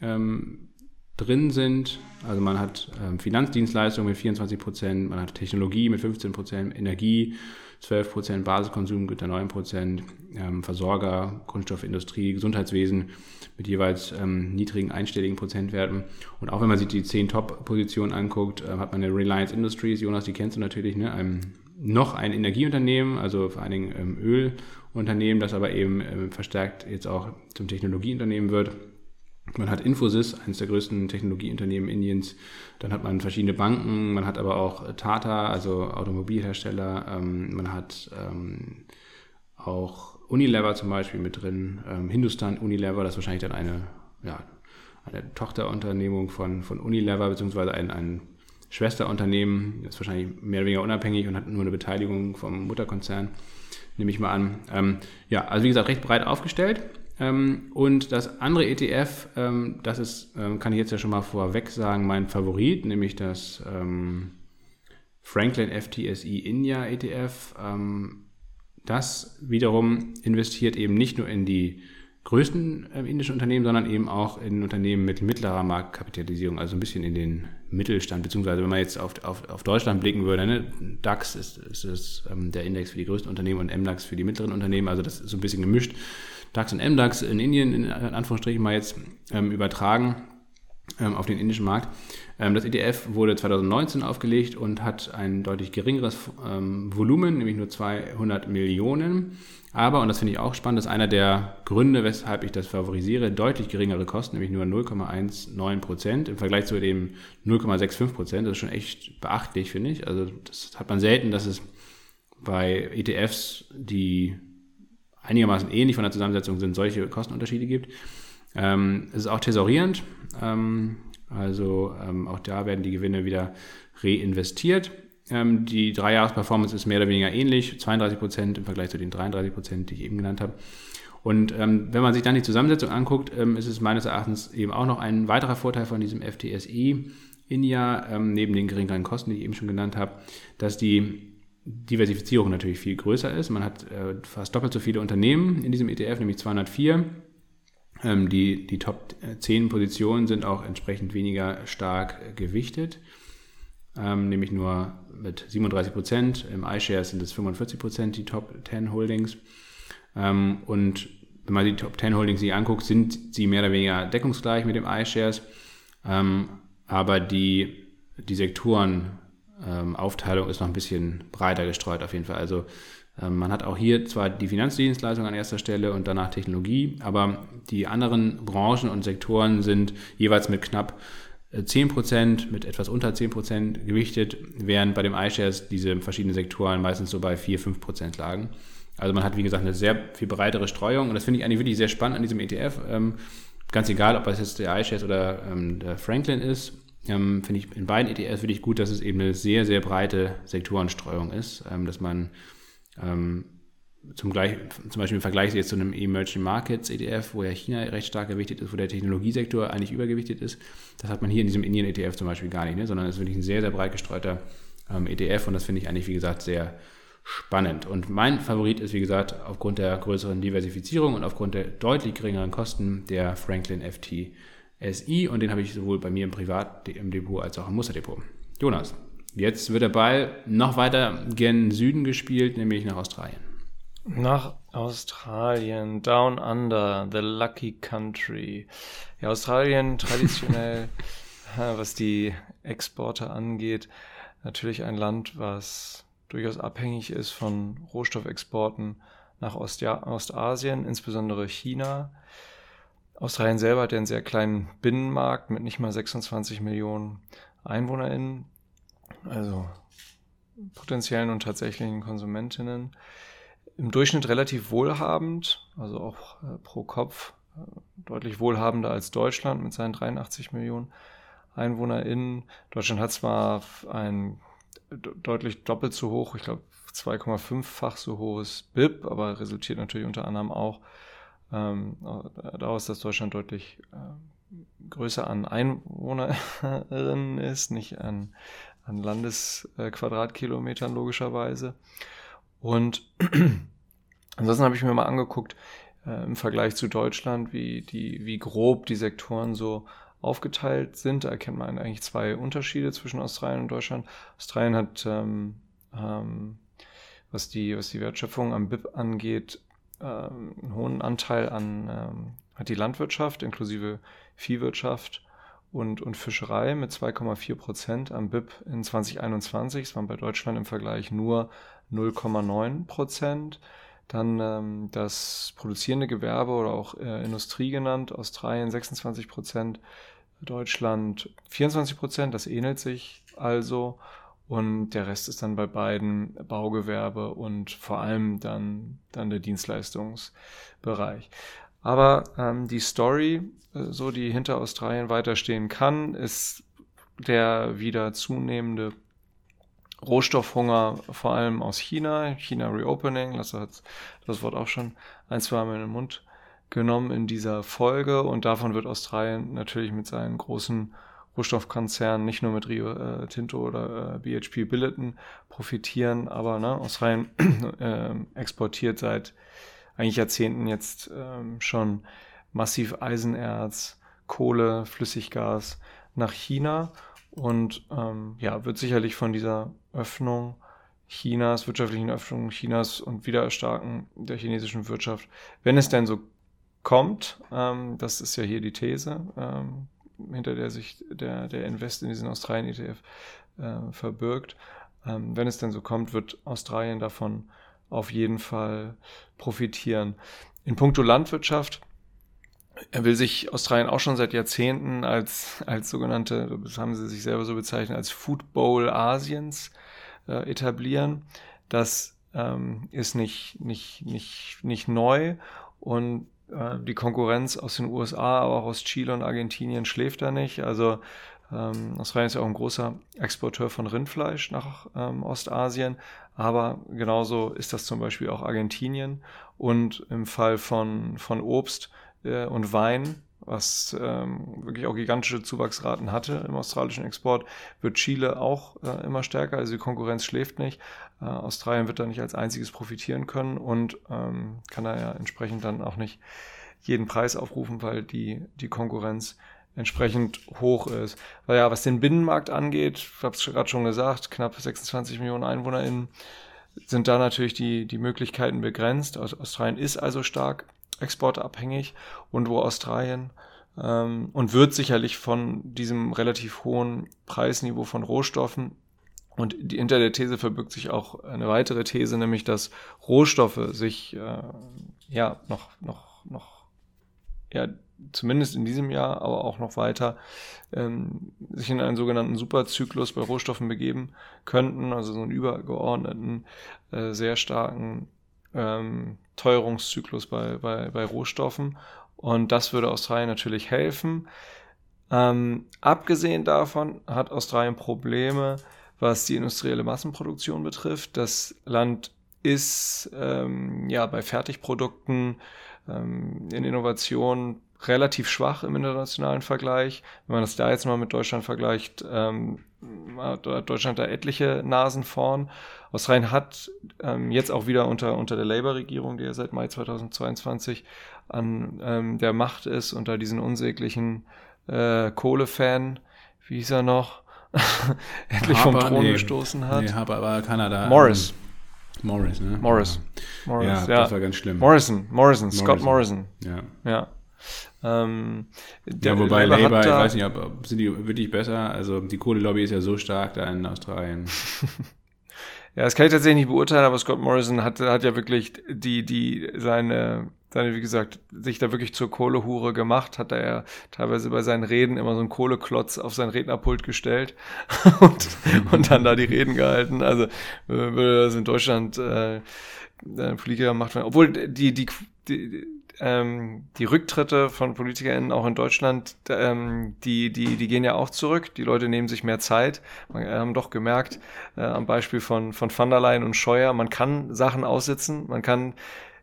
ähm, drin sind. Also man hat Finanzdienstleistungen mit 24 Prozent, man hat Technologie mit 15 Prozent, Energie 12 Prozent, Basiskonsumgüter 9 Prozent, Versorger, Kunststoffindustrie, Gesundheitswesen mit jeweils niedrigen einstelligen Prozentwerten. Und auch wenn man sich die 10 Top-Positionen anguckt, äh, hat man eine Reliance Industries, Jonas, die kennst du natürlich, ne? Ein, noch ein Energieunternehmen, also vor allen Dingen ähm, Ölunternehmen, das aber eben ähm, verstärkt jetzt auch zum Technologieunternehmen wird. Man hat Infosys, eines der größten Technologieunternehmen Indiens. Dann hat man verschiedene Banken, man hat aber auch Tata, also Automobilhersteller. Ähm, man hat ähm, auch Unilever zum Beispiel mit drin. Ähm, Hindustan Unilever, das ist wahrscheinlich dann eine, ja, eine Tochterunternehmung von, von Unilever, beziehungsweise ein, ein Schwesterunternehmen, ist wahrscheinlich mehr oder weniger unabhängig und hat nur eine Beteiligung vom Mutterkonzern, nehme ich mal an. Ähm, ja, also wie gesagt, recht breit aufgestellt. Ähm, und das andere ETF, ähm, das ist, ähm, kann ich jetzt ja schon mal vorweg sagen, mein Favorit, nämlich das ähm, Franklin FTSE India ETF. Ähm, das wiederum investiert eben nicht nur in die größten äh, indischen Unternehmen, sondern eben auch in Unternehmen mit mittlerer Marktkapitalisierung, also ein bisschen in den Mittelstand, beziehungsweise wenn man jetzt auf, auf, auf Deutschland blicken würde, ne, DAX ist, ist, ist ähm, der Index für die größten Unternehmen und MDAX für die mittleren Unternehmen, also das ist so ein bisschen gemischt. DAX und MDAX in Indien, in Anführungsstrichen mal jetzt ähm, übertragen ähm, auf den indischen Markt. Ähm, das ETF wurde 2019 aufgelegt und hat ein deutlich geringeres ähm, Volumen, nämlich nur 200 Millionen. Aber, und das finde ich auch spannend, ist einer der Gründe, weshalb ich das favorisiere, deutlich geringere Kosten, nämlich nur 0,19 Prozent im Vergleich zu dem 0,65 Prozent. Das ist schon echt beachtlich, finde ich. Also das hat man selten, dass es bei ETFs, die einigermaßen ähnlich von der Zusammensetzung sind, solche Kostenunterschiede gibt. Ähm, es ist auch tesorierend, ähm, also ähm, auch da werden die Gewinne wieder reinvestiert. Ähm, die Dreijahresperformance ist mehr oder weniger ähnlich, 32 Prozent im Vergleich zu den 33 Prozent, die ich eben genannt habe. Und ähm, wenn man sich dann die Zusammensetzung anguckt, ähm, ist es meines Erachtens eben auch noch ein weiterer Vorteil von diesem FTSI India, ähm, neben den geringeren Kosten, die ich eben schon genannt habe, dass die Diversifizierung natürlich viel größer ist. Man hat äh, fast doppelt so viele Unternehmen in diesem ETF, nämlich 204. Ähm, die, die Top 10 Positionen sind auch entsprechend weniger stark gewichtet ähm, nämlich nur mit 37 Prozent. Im iShares sind es 45 Prozent, die Top 10 Holdings. Ähm, und wenn man die Top 10 Holdings sich anguckt, sind sie mehr oder weniger deckungsgleich mit dem iShares. Ähm, aber die, die Sektorenaufteilung ähm, ist noch ein bisschen breiter gestreut auf jeden Fall. Also ähm, man hat auch hier zwar die Finanzdienstleistung an erster Stelle und danach Technologie, aber die anderen Branchen und Sektoren sind jeweils mit knapp 10% mit etwas unter 10% gewichtet, während bei dem iShares diese verschiedenen Sektoren meistens so bei 4, 5% lagen. Also man hat, wie gesagt, eine sehr viel breitere Streuung und das finde ich eigentlich wirklich sehr spannend an diesem ETF. Ähm, ganz egal, ob das jetzt der iShares oder ähm, der Franklin ist, ähm, finde ich in beiden ETFs wirklich gut, dass es eben eine sehr, sehr breite Sektorenstreuung ist, dass man zum, gleich, zum Beispiel im Vergleich jetzt zu einem Emerging Markets ETF, wo ja China recht stark gewichtet ist, wo der Technologiesektor eigentlich übergewichtet ist. Das hat man hier in diesem Indien ETF zum Beispiel gar nicht, ne? sondern es ist wirklich ein sehr, sehr breit gestreuter ähm, ETF und das finde ich eigentlich, wie gesagt, sehr spannend. Und mein Favorit ist, wie gesagt, aufgrund der größeren Diversifizierung und aufgrund der deutlich geringeren Kosten der Franklin FTSI und den habe ich sowohl bei mir im Privat im Depot als auch im Musterdepot. Jonas, jetzt wird der Ball noch weiter gen Süden gespielt, nämlich nach Australien. Nach Australien, Down Under, the Lucky Country. Ja, Australien traditionell, *laughs* was die Exporte angeht, natürlich ein Land, was durchaus abhängig ist von Rohstoffexporten nach Ostja Ostasien, insbesondere China. Australien selber hat ja einen sehr kleinen Binnenmarkt mit nicht mal 26 Millionen EinwohnerInnen, also potenziellen und tatsächlichen Konsumentinnen im Durchschnitt relativ wohlhabend, also auch äh, pro Kopf äh, deutlich wohlhabender als Deutschland mit seinen 83 Millionen EinwohnerInnen. Deutschland hat zwar ein deutlich doppelt so hoch, ich glaube 2,5-fach so hohes BIP, aber resultiert natürlich unter anderem auch ähm, daraus, dass Deutschland deutlich äh, größer an EinwohnerInnen *laughs* ist, nicht an, an Landesquadratkilometern logischerweise. Und *clears throat* ansonsten habe ich mir mal angeguckt, äh, im Vergleich zu Deutschland, wie, die, wie grob die Sektoren so aufgeteilt sind. Da erkennt man eigentlich zwei Unterschiede zwischen Australien und Deutschland. Australien hat, ähm, ähm, was, die, was die Wertschöpfung am BIP angeht, ähm, einen hohen Anteil an ähm, hat die Landwirtschaft inklusive Viehwirtschaft und, und Fischerei mit 2,4 Prozent am BIP in 2021. Das waren bei Deutschland im Vergleich nur 0,9 Prozent. Dann ähm, das produzierende Gewerbe oder auch äh, Industrie genannt, Australien 26 Prozent, Deutschland 24 Prozent, das ähnelt sich also. Und der Rest ist dann bei beiden Baugewerbe und vor allem dann, dann der Dienstleistungsbereich. Aber ähm, die Story, äh, so die hinter Australien weiterstehen kann, ist der wieder zunehmende Rohstoffhunger, vor allem aus China, China Reopening, Lasse hat das Wort auch schon ein, zwei Mal in den Mund genommen in dieser Folge. Und davon wird Australien natürlich mit seinen großen Rohstoffkonzernen, nicht nur mit Rio äh, Tinto oder äh, BHP Billiton profitieren, aber ne, Australien *clears throat* äh, exportiert seit eigentlich Jahrzehnten jetzt ähm, schon massiv Eisenerz, Kohle, Flüssiggas nach China. Und ähm, ja, wird sicherlich von dieser Öffnung Chinas, wirtschaftlichen Öffnung Chinas und Wiedererstarken der chinesischen Wirtschaft, wenn es denn so kommt, ähm, das ist ja hier die These, ähm, hinter der sich der, der Invest in diesen Australien-ETF äh, verbirgt. Ähm, wenn es denn so kommt, wird Australien davon auf jeden Fall profitieren. In puncto Landwirtschaft will sich Australien auch schon seit Jahrzehnten als, als sogenannte, das haben sie sich selber so bezeichnet, als Food Bowl Asiens äh, etablieren. Das ähm, ist nicht, nicht, nicht, nicht neu und äh, die Konkurrenz aus den USA, aber auch aus Chile und Argentinien schläft da nicht. Also ähm, Australien ist ja auch ein großer Exporteur von Rindfleisch nach ähm, Ostasien, aber genauso ist das zum Beispiel auch Argentinien und im Fall von, von Obst äh, und Wein was ähm, wirklich auch gigantische Zuwachsraten hatte im australischen Export, wird Chile auch äh, immer stärker. Also die Konkurrenz schläft nicht. Äh, Australien wird da nicht als einziges profitieren können und ähm, kann da ja entsprechend dann auch nicht jeden Preis aufrufen, weil die, die Konkurrenz entsprechend hoch ist. Weil ja, was den Binnenmarkt angeht, ich habe es gerade schon gesagt, knapp 26 Millionen EinwohnerInnen sind da natürlich die, die Möglichkeiten begrenzt. Australien ist also stark exportabhängig und wo Australien ähm, und wird sicherlich von diesem relativ hohen Preisniveau von Rohstoffen und die, hinter der These verbirgt sich auch eine weitere These, nämlich dass Rohstoffe sich äh, ja noch noch noch ja zumindest in diesem Jahr, aber auch noch weiter ähm, sich in einen sogenannten Superzyklus bei Rohstoffen begeben könnten, also so einen übergeordneten, äh, sehr starken ähm, Teuerungszyklus bei, bei, bei Rohstoffen. Und das würde Australien natürlich helfen. Ähm, abgesehen davon hat Australien Probleme, was die industrielle Massenproduktion betrifft. Das Land ist ähm, ja bei Fertigprodukten ähm, in Innovation relativ schwach im internationalen Vergleich. Wenn man das da jetzt mal mit Deutschland vergleicht, ähm, hat Deutschland da etliche Nasen vorn. Australien hat ähm, jetzt auch wieder unter, unter der Labour-Regierung, die ja seit Mai 2022 an ähm, der Macht ist, unter diesen unsäglichen äh, Kohlefan, wie hieß er noch, *laughs* endlich Harper, vom Thron nee, gestoßen hat. Nee, Harper war Kanada. Morris. Morris, ne? Morris. Morris. Ja, ja, das war ganz schlimm. Morrison, Morrison, Scott Morrison. Ja. Ja. Ähm, ja, wobei Labour, Labour ich weiß nicht, ob sind die wirklich besser. Also die Kohlelobby ist ja so stark da in Australien. *laughs* ja, das kann ich tatsächlich nicht beurteilen, aber Scott Morrison hat, hat ja wirklich die, die, seine, seine, wie gesagt, sich da wirklich zur Kohlehure gemacht, hat er ja teilweise bei seinen Reden immer so einen Kohleklotz auf sein Rednerpult gestellt *laughs* und, und dann da die Reden gehalten. Also äh, würde das in Deutschland äh, Politiker macht, obwohl die, die, die ähm, die Rücktritte von PolitikerInnen auch in Deutschland, ähm, die, die, die gehen ja auch zurück. Die Leute nehmen sich mehr Zeit. Wir haben doch gemerkt, äh, am Beispiel von, von Van der Leyen und Scheuer, man kann Sachen aussitzen, man kann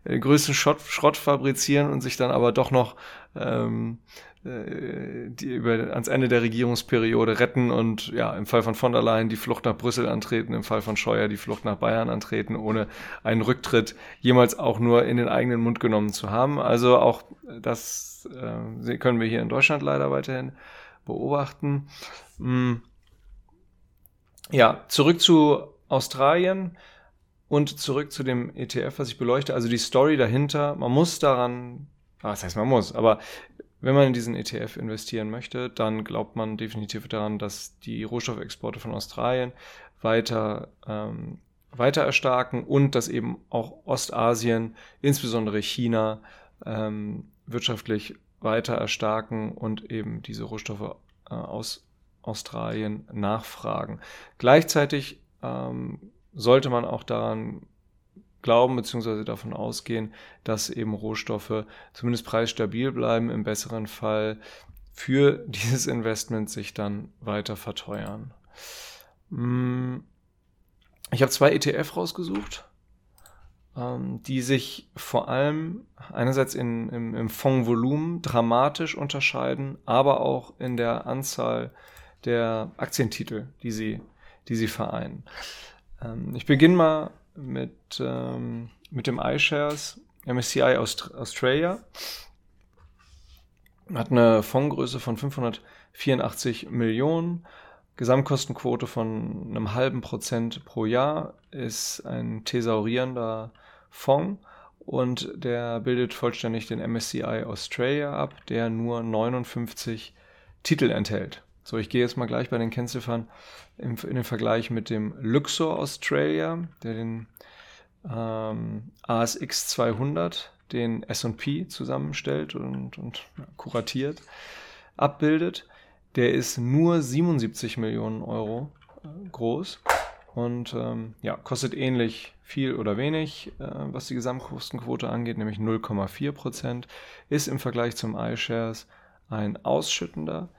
äh, größten Schrott, Schrott fabrizieren und sich dann aber doch noch ähm, äh, die über ans Ende der Regierungsperiode retten und ja, im Fall von von der Leyen die Flucht nach Brüssel antreten, im Fall von Scheuer die Flucht nach Bayern antreten, ohne einen Rücktritt jemals auch nur in den eigenen Mund genommen zu haben. Also auch das äh, können wir hier in Deutschland leider weiterhin beobachten. Hm. Ja, zurück zu Australien und zurück zu dem ETF, was ich beleuchte. Also die Story dahinter, man muss daran, was heißt man muss, aber wenn man in diesen ETF investieren möchte, dann glaubt man definitiv daran, dass die Rohstoffexporte von Australien weiter, ähm, weiter erstarken und dass eben auch Ostasien, insbesondere China, ähm, wirtschaftlich weiter erstarken und eben diese Rohstoffe äh, aus Australien nachfragen. Gleichzeitig ähm, sollte man auch daran glauben bzw. davon ausgehen, dass eben Rohstoffe zumindest preisstabil bleiben, im besseren Fall für *laughs* dieses Investment sich dann weiter verteuern. Hm, ich habe zwei ETF rausgesucht, ähm, die sich vor allem einerseits in, im, im Fondsvolumen dramatisch unterscheiden, aber auch in der Anzahl der Aktientitel, die sie, die sie vereinen. Ähm, ich beginne mal mit, ähm, mit dem iShares MSCI Aust Australia. Hat eine Fondsgröße von 584 Millionen. Gesamtkostenquote von einem halben Prozent pro Jahr ist ein thesaurierender Fonds und der bildet vollständig den MSCI Australia ab, der nur 59 Titel enthält. So, ich gehe jetzt mal gleich bei den Kennziffern in, in den Vergleich mit dem Luxor Australia, der den ähm, ASX 200, den S&P zusammenstellt und, und kuratiert, abbildet. Der ist nur 77 Millionen Euro äh, groß und ähm, ja, kostet ähnlich viel oder wenig, äh, was die Gesamtkostenquote angeht, nämlich 0,4 Prozent, ist im Vergleich zum iShares ein ausschüttender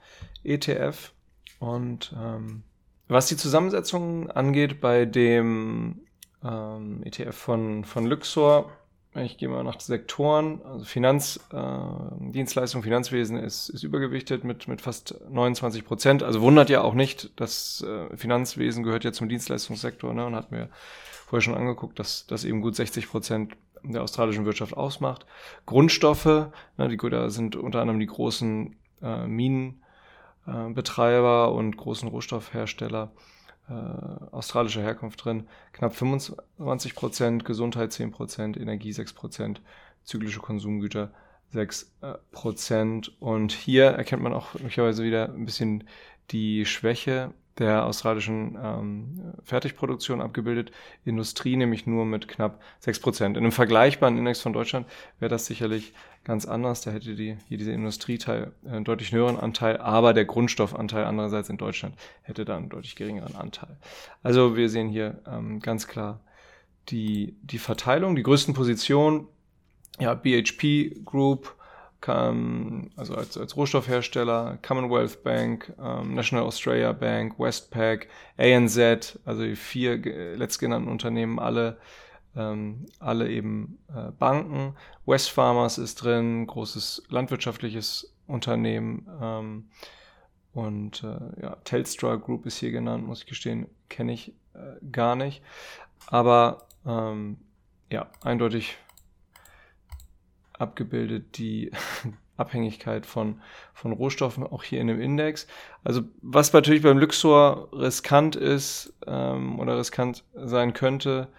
ETF. Und ähm, was die Zusammensetzung angeht bei dem ähm, ETF von, von Luxor, ich gehe mal nach Sektoren, also Finanzdienstleistung, äh, Finanzwesen ist, ist übergewichtet mit, mit fast 29 Prozent. Also wundert ja auch nicht, das äh, Finanzwesen gehört ja zum Dienstleistungssektor ne, und hat mir vorher schon angeguckt, dass das eben gut 60 Prozent der australischen Wirtschaft ausmacht. Grundstoffe, ne, die, da sind unter anderem die großen äh, Minenbetreiber äh, und großen Rohstoffhersteller äh, australischer Herkunft drin. Knapp 25 Prozent, Gesundheit 10 Prozent, Energie 6 Prozent, zyklische Konsumgüter 6 äh, Prozent. Und hier erkennt man auch möglicherweise wieder ein bisschen die Schwäche der australischen ähm, Fertigproduktion abgebildet, Industrie nämlich nur mit knapp 6%. In einem vergleichbaren Index von Deutschland wäre das sicherlich ganz anders. Da hätte die, hier dieser Industrieteil einen deutlich höheren Anteil, aber der Grundstoffanteil andererseits in Deutschland hätte da einen deutlich geringeren Anteil. Also wir sehen hier ähm, ganz klar die, die Verteilung, die größten Positionen, ja, BHP Group, also als, als Rohstoffhersteller, Commonwealth Bank, ähm, National Australia Bank, Westpac, ANZ, also die vier letztgenannten Unternehmen, alle, ähm, alle eben äh, Banken. Westfarmers ist drin, großes landwirtschaftliches Unternehmen. Ähm, und äh, ja, Telstra Group ist hier genannt, muss ich gestehen, kenne ich äh, gar nicht. Aber ähm, ja, eindeutig abgebildet die *laughs* Abhängigkeit von, von Rohstoffen, auch hier in dem Index. Also was natürlich beim Luxor riskant ist ähm, oder riskant sein könnte,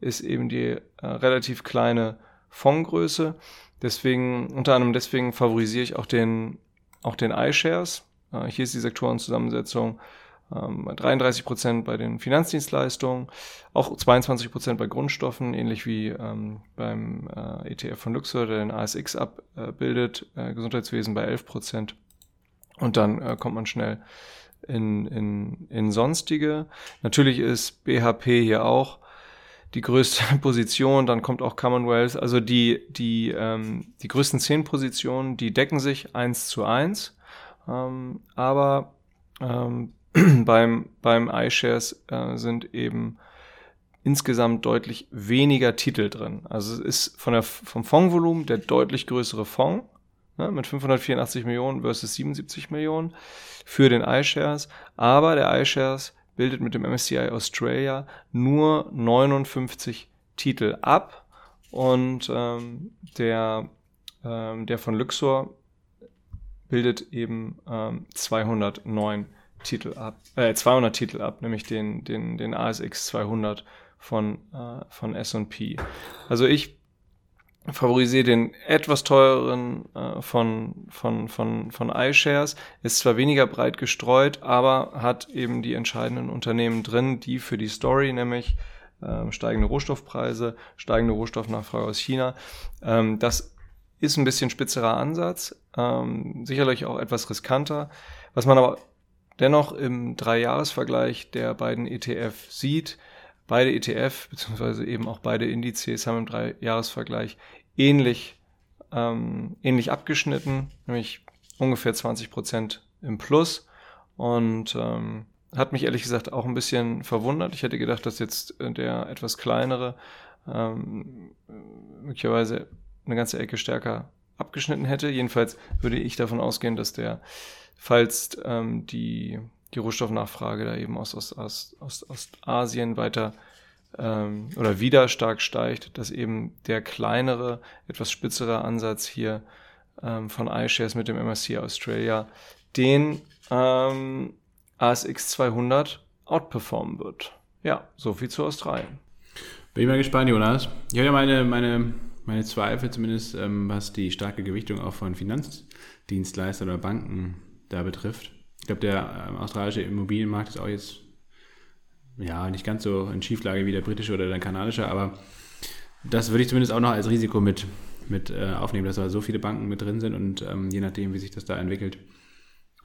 ist eben die äh, relativ kleine Fondsgröße. Deswegen, unter anderem deswegen favorisiere ich auch den, auch den iShares. Äh, hier ist die Sektorenzusammensetzung 33 ähm, Prozent bei den Finanzdienstleistungen, auch 22 Prozent bei Grundstoffen, ähnlich wie ähm, beim äh, ETF von Luxor, der den ASX abbildet, äh, Gesundheitswesen bei 11 Prozent. Und dann äh, kommt man schnell in, in, in sonstige. Natürlich ist BHP hier auch die größte *laughs* Position, dann kommt auch Commonwealth. Also die, die, ähm, die größten zehn Positionen, die decken sich eins zu eins. Ähm, aber ähm, *clears throat* beim, beim iShares äh, sind eben insgesamt deutlich weniger Titel drin. Also es ist von der, vom Fondsvolumen der deutlich größere Fonds ne, mit 584 Millionen versus 77 Millionen für den iShares. Aber der iShares bildet mit dem MSCI Australia nur 59 Titel ab und ähm, der, ähm, der von Luxor bildet eben ähm, 209 Titel ab, äh, 200 Titel ab, nämlich den, den, den ASX 200 von, äh, von S&P. Also ich favorisiere den etwas teureren äh, von, von, von, von iShares, ist zwar weniger breit gestreut, aber hat eben die entscheidenden Unternehmen drin, die für die Story, nämlich äh, steigende Rohstoffpreise, steigende Rohstoffnachfrage aus China, ähm, das ist ein bisschen spitzerer Ansatz, ähm, sicherlich auch etwas riskanter. Was man aber dennoch im Dreijahresvergleich der beiden ETF sieht, beide ETF beziehungsweise eben auch beide Indizes haben im Dreijahresvergleich ähnlich, ähm, ähnlich abgeschnitten, nämlich ungefähr 20 Prozent im Plus und ähm, hat mich ehrlich gesagt auch ein bisschen verwundert. Ich hätte gedacht, dass jetzt äh, der etwas kleinere ähm, möglicherweise eine ganze Ecke stärker abgeschnitten hätte. Jedenfalls würde ich davon ausgehen, dass der falls ähm, die, die Rohstoffnachfrage da eben aus Ost, Ost, Ost weiter ähm, oder wieder stark steigt, dass eben der kleinere, etwas spitzere Ansatz hier ähm, von iShares mit dem MSCI Australia den ähm, ASX 200 outperformen wird. Ja, so viel zu Australien. Bin ich mal gespannt, Jonas. Ich habe ja meine, meine, meine Zweifel zumindest, ähm, was die starke Gewichtung auch von Finanzdienstleistern oder Banken da betrifft. Ich glaube, der ähm, australische Immobilienmarkt ist auch jetzt ja nicht ganz so in Schieflage wie der britische oder der kanadische, aber das würde ich zumindest auch noch als Risiko mit, mit äh, aufnehmen, dass da so viele Banken mit drin sind und ähm, je nachdem, wie sich das da entwickelt,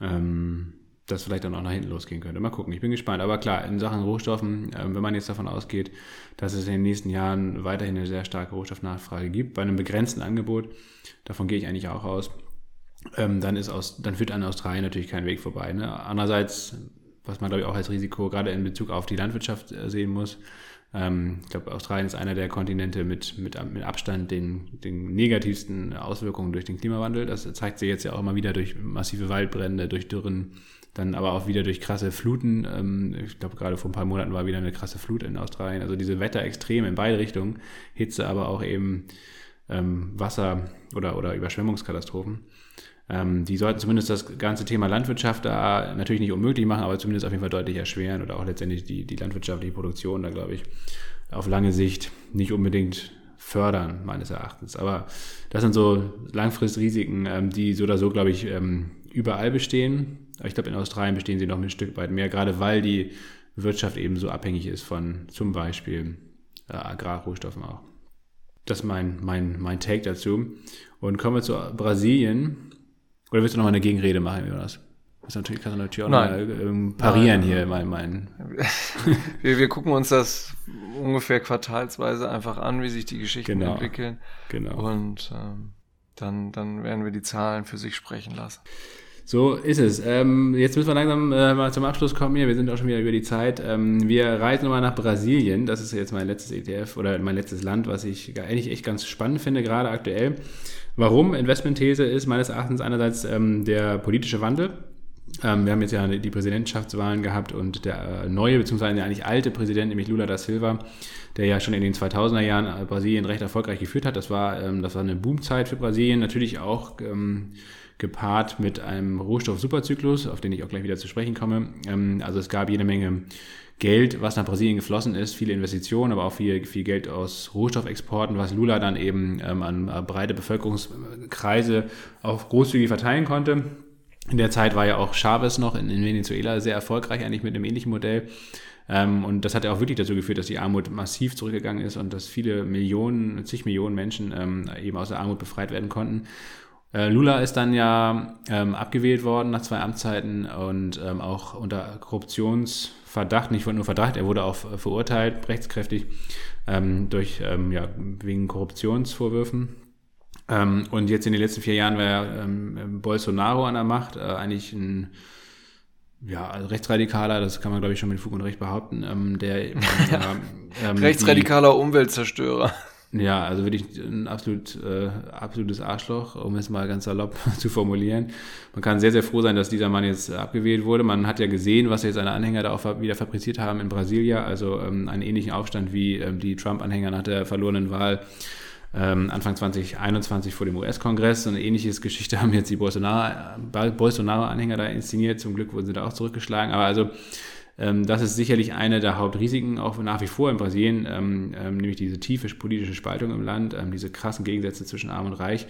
ähm, das vielleicht dann auch nach hinten losgehen könnte. Mal gucken, ich bin gespannt. Aber klar, in Sachen Rohstoffen, äh, wenn man jetzt davon ausgeht, dass es in den nächsten Jahren weiterhin eine sehr starke Rohstoffnachfrage gibt, bei einem begrenzten Angebot, davon gehe ich eigentlich auch aus, ähm, dann, ist aus, dann führt an Australien natürlich kein Weg vorbei. Ne? Andererseits, was man glaube ich auch als Risiko gerade in Bezug auf die Landwirtschaft äh, sehen muss, ähm, ich glaube, Australien ist einer der Kontinente mit, mit, mit Abstand den, den negativsten Auswirkungen durch den Klimawandel. Das zeigt sich jetzt ja auch immer wieder durch massive Waldbrände, durch Dürren, dann aber auch wieder durch krasse Fluten. Ähm, ich glaube, gerade vor ein paar Monaten war wieder eine krasse Flut in Australien. Also diese Wetterextreme in beide Richtungen, Hitze, aber auch eben ähm, Wasser- oder, oder Überschwemmungskatastrophen. Ähm, die sollten zumindest das ganze Thema Landwirtschaft da natürlich nicht unmöglich machen, aber zumindest auf jeden Fall deutlich erschweren oder auch letztendlich die, die landwirtschaftliche Produktion da, glaube ich, auf lange Sicht nicht unbedingt fördern, meines Erachtens. Aber das sind so Langfristrisiken, ähm, die so oder so, glaube ich, ähm, überall bestehen. Ich glaube, in Australien bestehen sie noch ein Stück weit mehr, gerade weil die Wirtschaft eben so abhängig ist von zum Beispiel äh, Agrarrohstoffen auch. Das ist mein, mein, mein Take dazu. Und kommen wir zu Brasilien. Oder willst du noch mal eine Gegenrede machen, Jonas? Das natürlich, kannst du natürlich auch Nein. Mal, ähm, parieren Nein. hier, mein, mein. *laughs* wir, wir gucken uns das ungefähr quartalsweise einfach an, wie sich die Geschichten genau. entwickeln. Genau. Und ähm, dann, dann werden wir die Zahlen für sich sprechen lassen. So ist es. Ähm, jetzt müssen wir langsam äh, mal zum Abschluss kommen hier. Wir sind auch schon wieder über die Zeit. Ähm, wir reisen nochmal nach Brasilien. Das ist jetzt mein letztes ETF oder mein letztes Land, was ich eigentlich echt ganz spannend finde, gerade aktuell. Warum? Investmentthese ist meines Erachtens einerseits ähm, der politische Wandel. Ähm, wir haben jetzt ja die Präsidentschaftswahlen gehabt und der äh, neue, beziehungsweise der eigentlich alte Präsident, nämlich Lula da Silva, der ja schon in den 2000er Jahren äh, Brasilien recht erfolgreich geführt hat. Das war, ähm, das war eine Boomzeit für Brasilien. Natürlich auch ähm, gepaart mit einem Rohstoff-Superzyklus, auf den ich auch gleich wieder zu sprechen komme. Ähm, also es gab jede Menge Geld, was nach Brasilien geflossen ist, viele Investitionen, aber auch viel, viel Geld aus Rohstoffexporten, was Lula dann eben ähm, an äh, breite Bevölkerungskreise auch großzügig verteilen konnte. In der Zeit war ja auch Chavez noch in, in Venezuela sehr erfolgreich, eigentlich mit einem ähnlichen Modell. Ähm, und das hat ja auch wirklich dazu geführt, dass die Armut massiv zurückgegangen ist und dass viele Millionen, zig Millionen Menschen ähm, eben aus der Armut befreit werden konnten. Äh, Lula ist dann ja ähm, abgewählt worden nach zwei Amtszeiten und ähm, auch unter Korruptionsverdacht, nicht nur Verdacht, er wurde auch verurteilt, rechtskräftig, ähm, durch, ähm, ja, wegen Korruptionsvorwürfen. Ähm, und jetzt in den letzten vier Jahren war ähm, Bolsonaro an der Macht, äh, eigentlich ein ja, Rechtsradikaler, das kann man glaube ich schon mit Fug und Recht behaupten, ähm, der *laughs* ähm, Rechtsradikaler die, Umweltzerstörer. Ja, also wirklich ein absolut, äh, absolutes Arschloch, um es mal ganz salopp *laughs* zu formulieren. Man kann sehr, sehr froh sein, dass dieser Mann jetzt abgewählt wurde. Man hat ja gesehen, was jetzt seine Anhänger da auch wieder fabriziert haben in Brasilia, also ähm, einen ähnlichen Aufstand wie ähm, die Trump-Anhänger nach der verlorenen Wahl ähm, Anfang 2021 vor dem US-Kongress. Eine ähnliche Geschichte haben jetzt die Bolsonaro-Anhänger Bolsonaro da inszeniert. Zum Glück wurden sie da auch zurückgeschlagen. Aber also das ist sicherlich eine der Hauptrisiken auch nach wie vor in Brasilien, ähm, ähm, nämlich diese tiefe politische Spaltung im Land, diese krassen Gegensätze zwischen Arm und Reich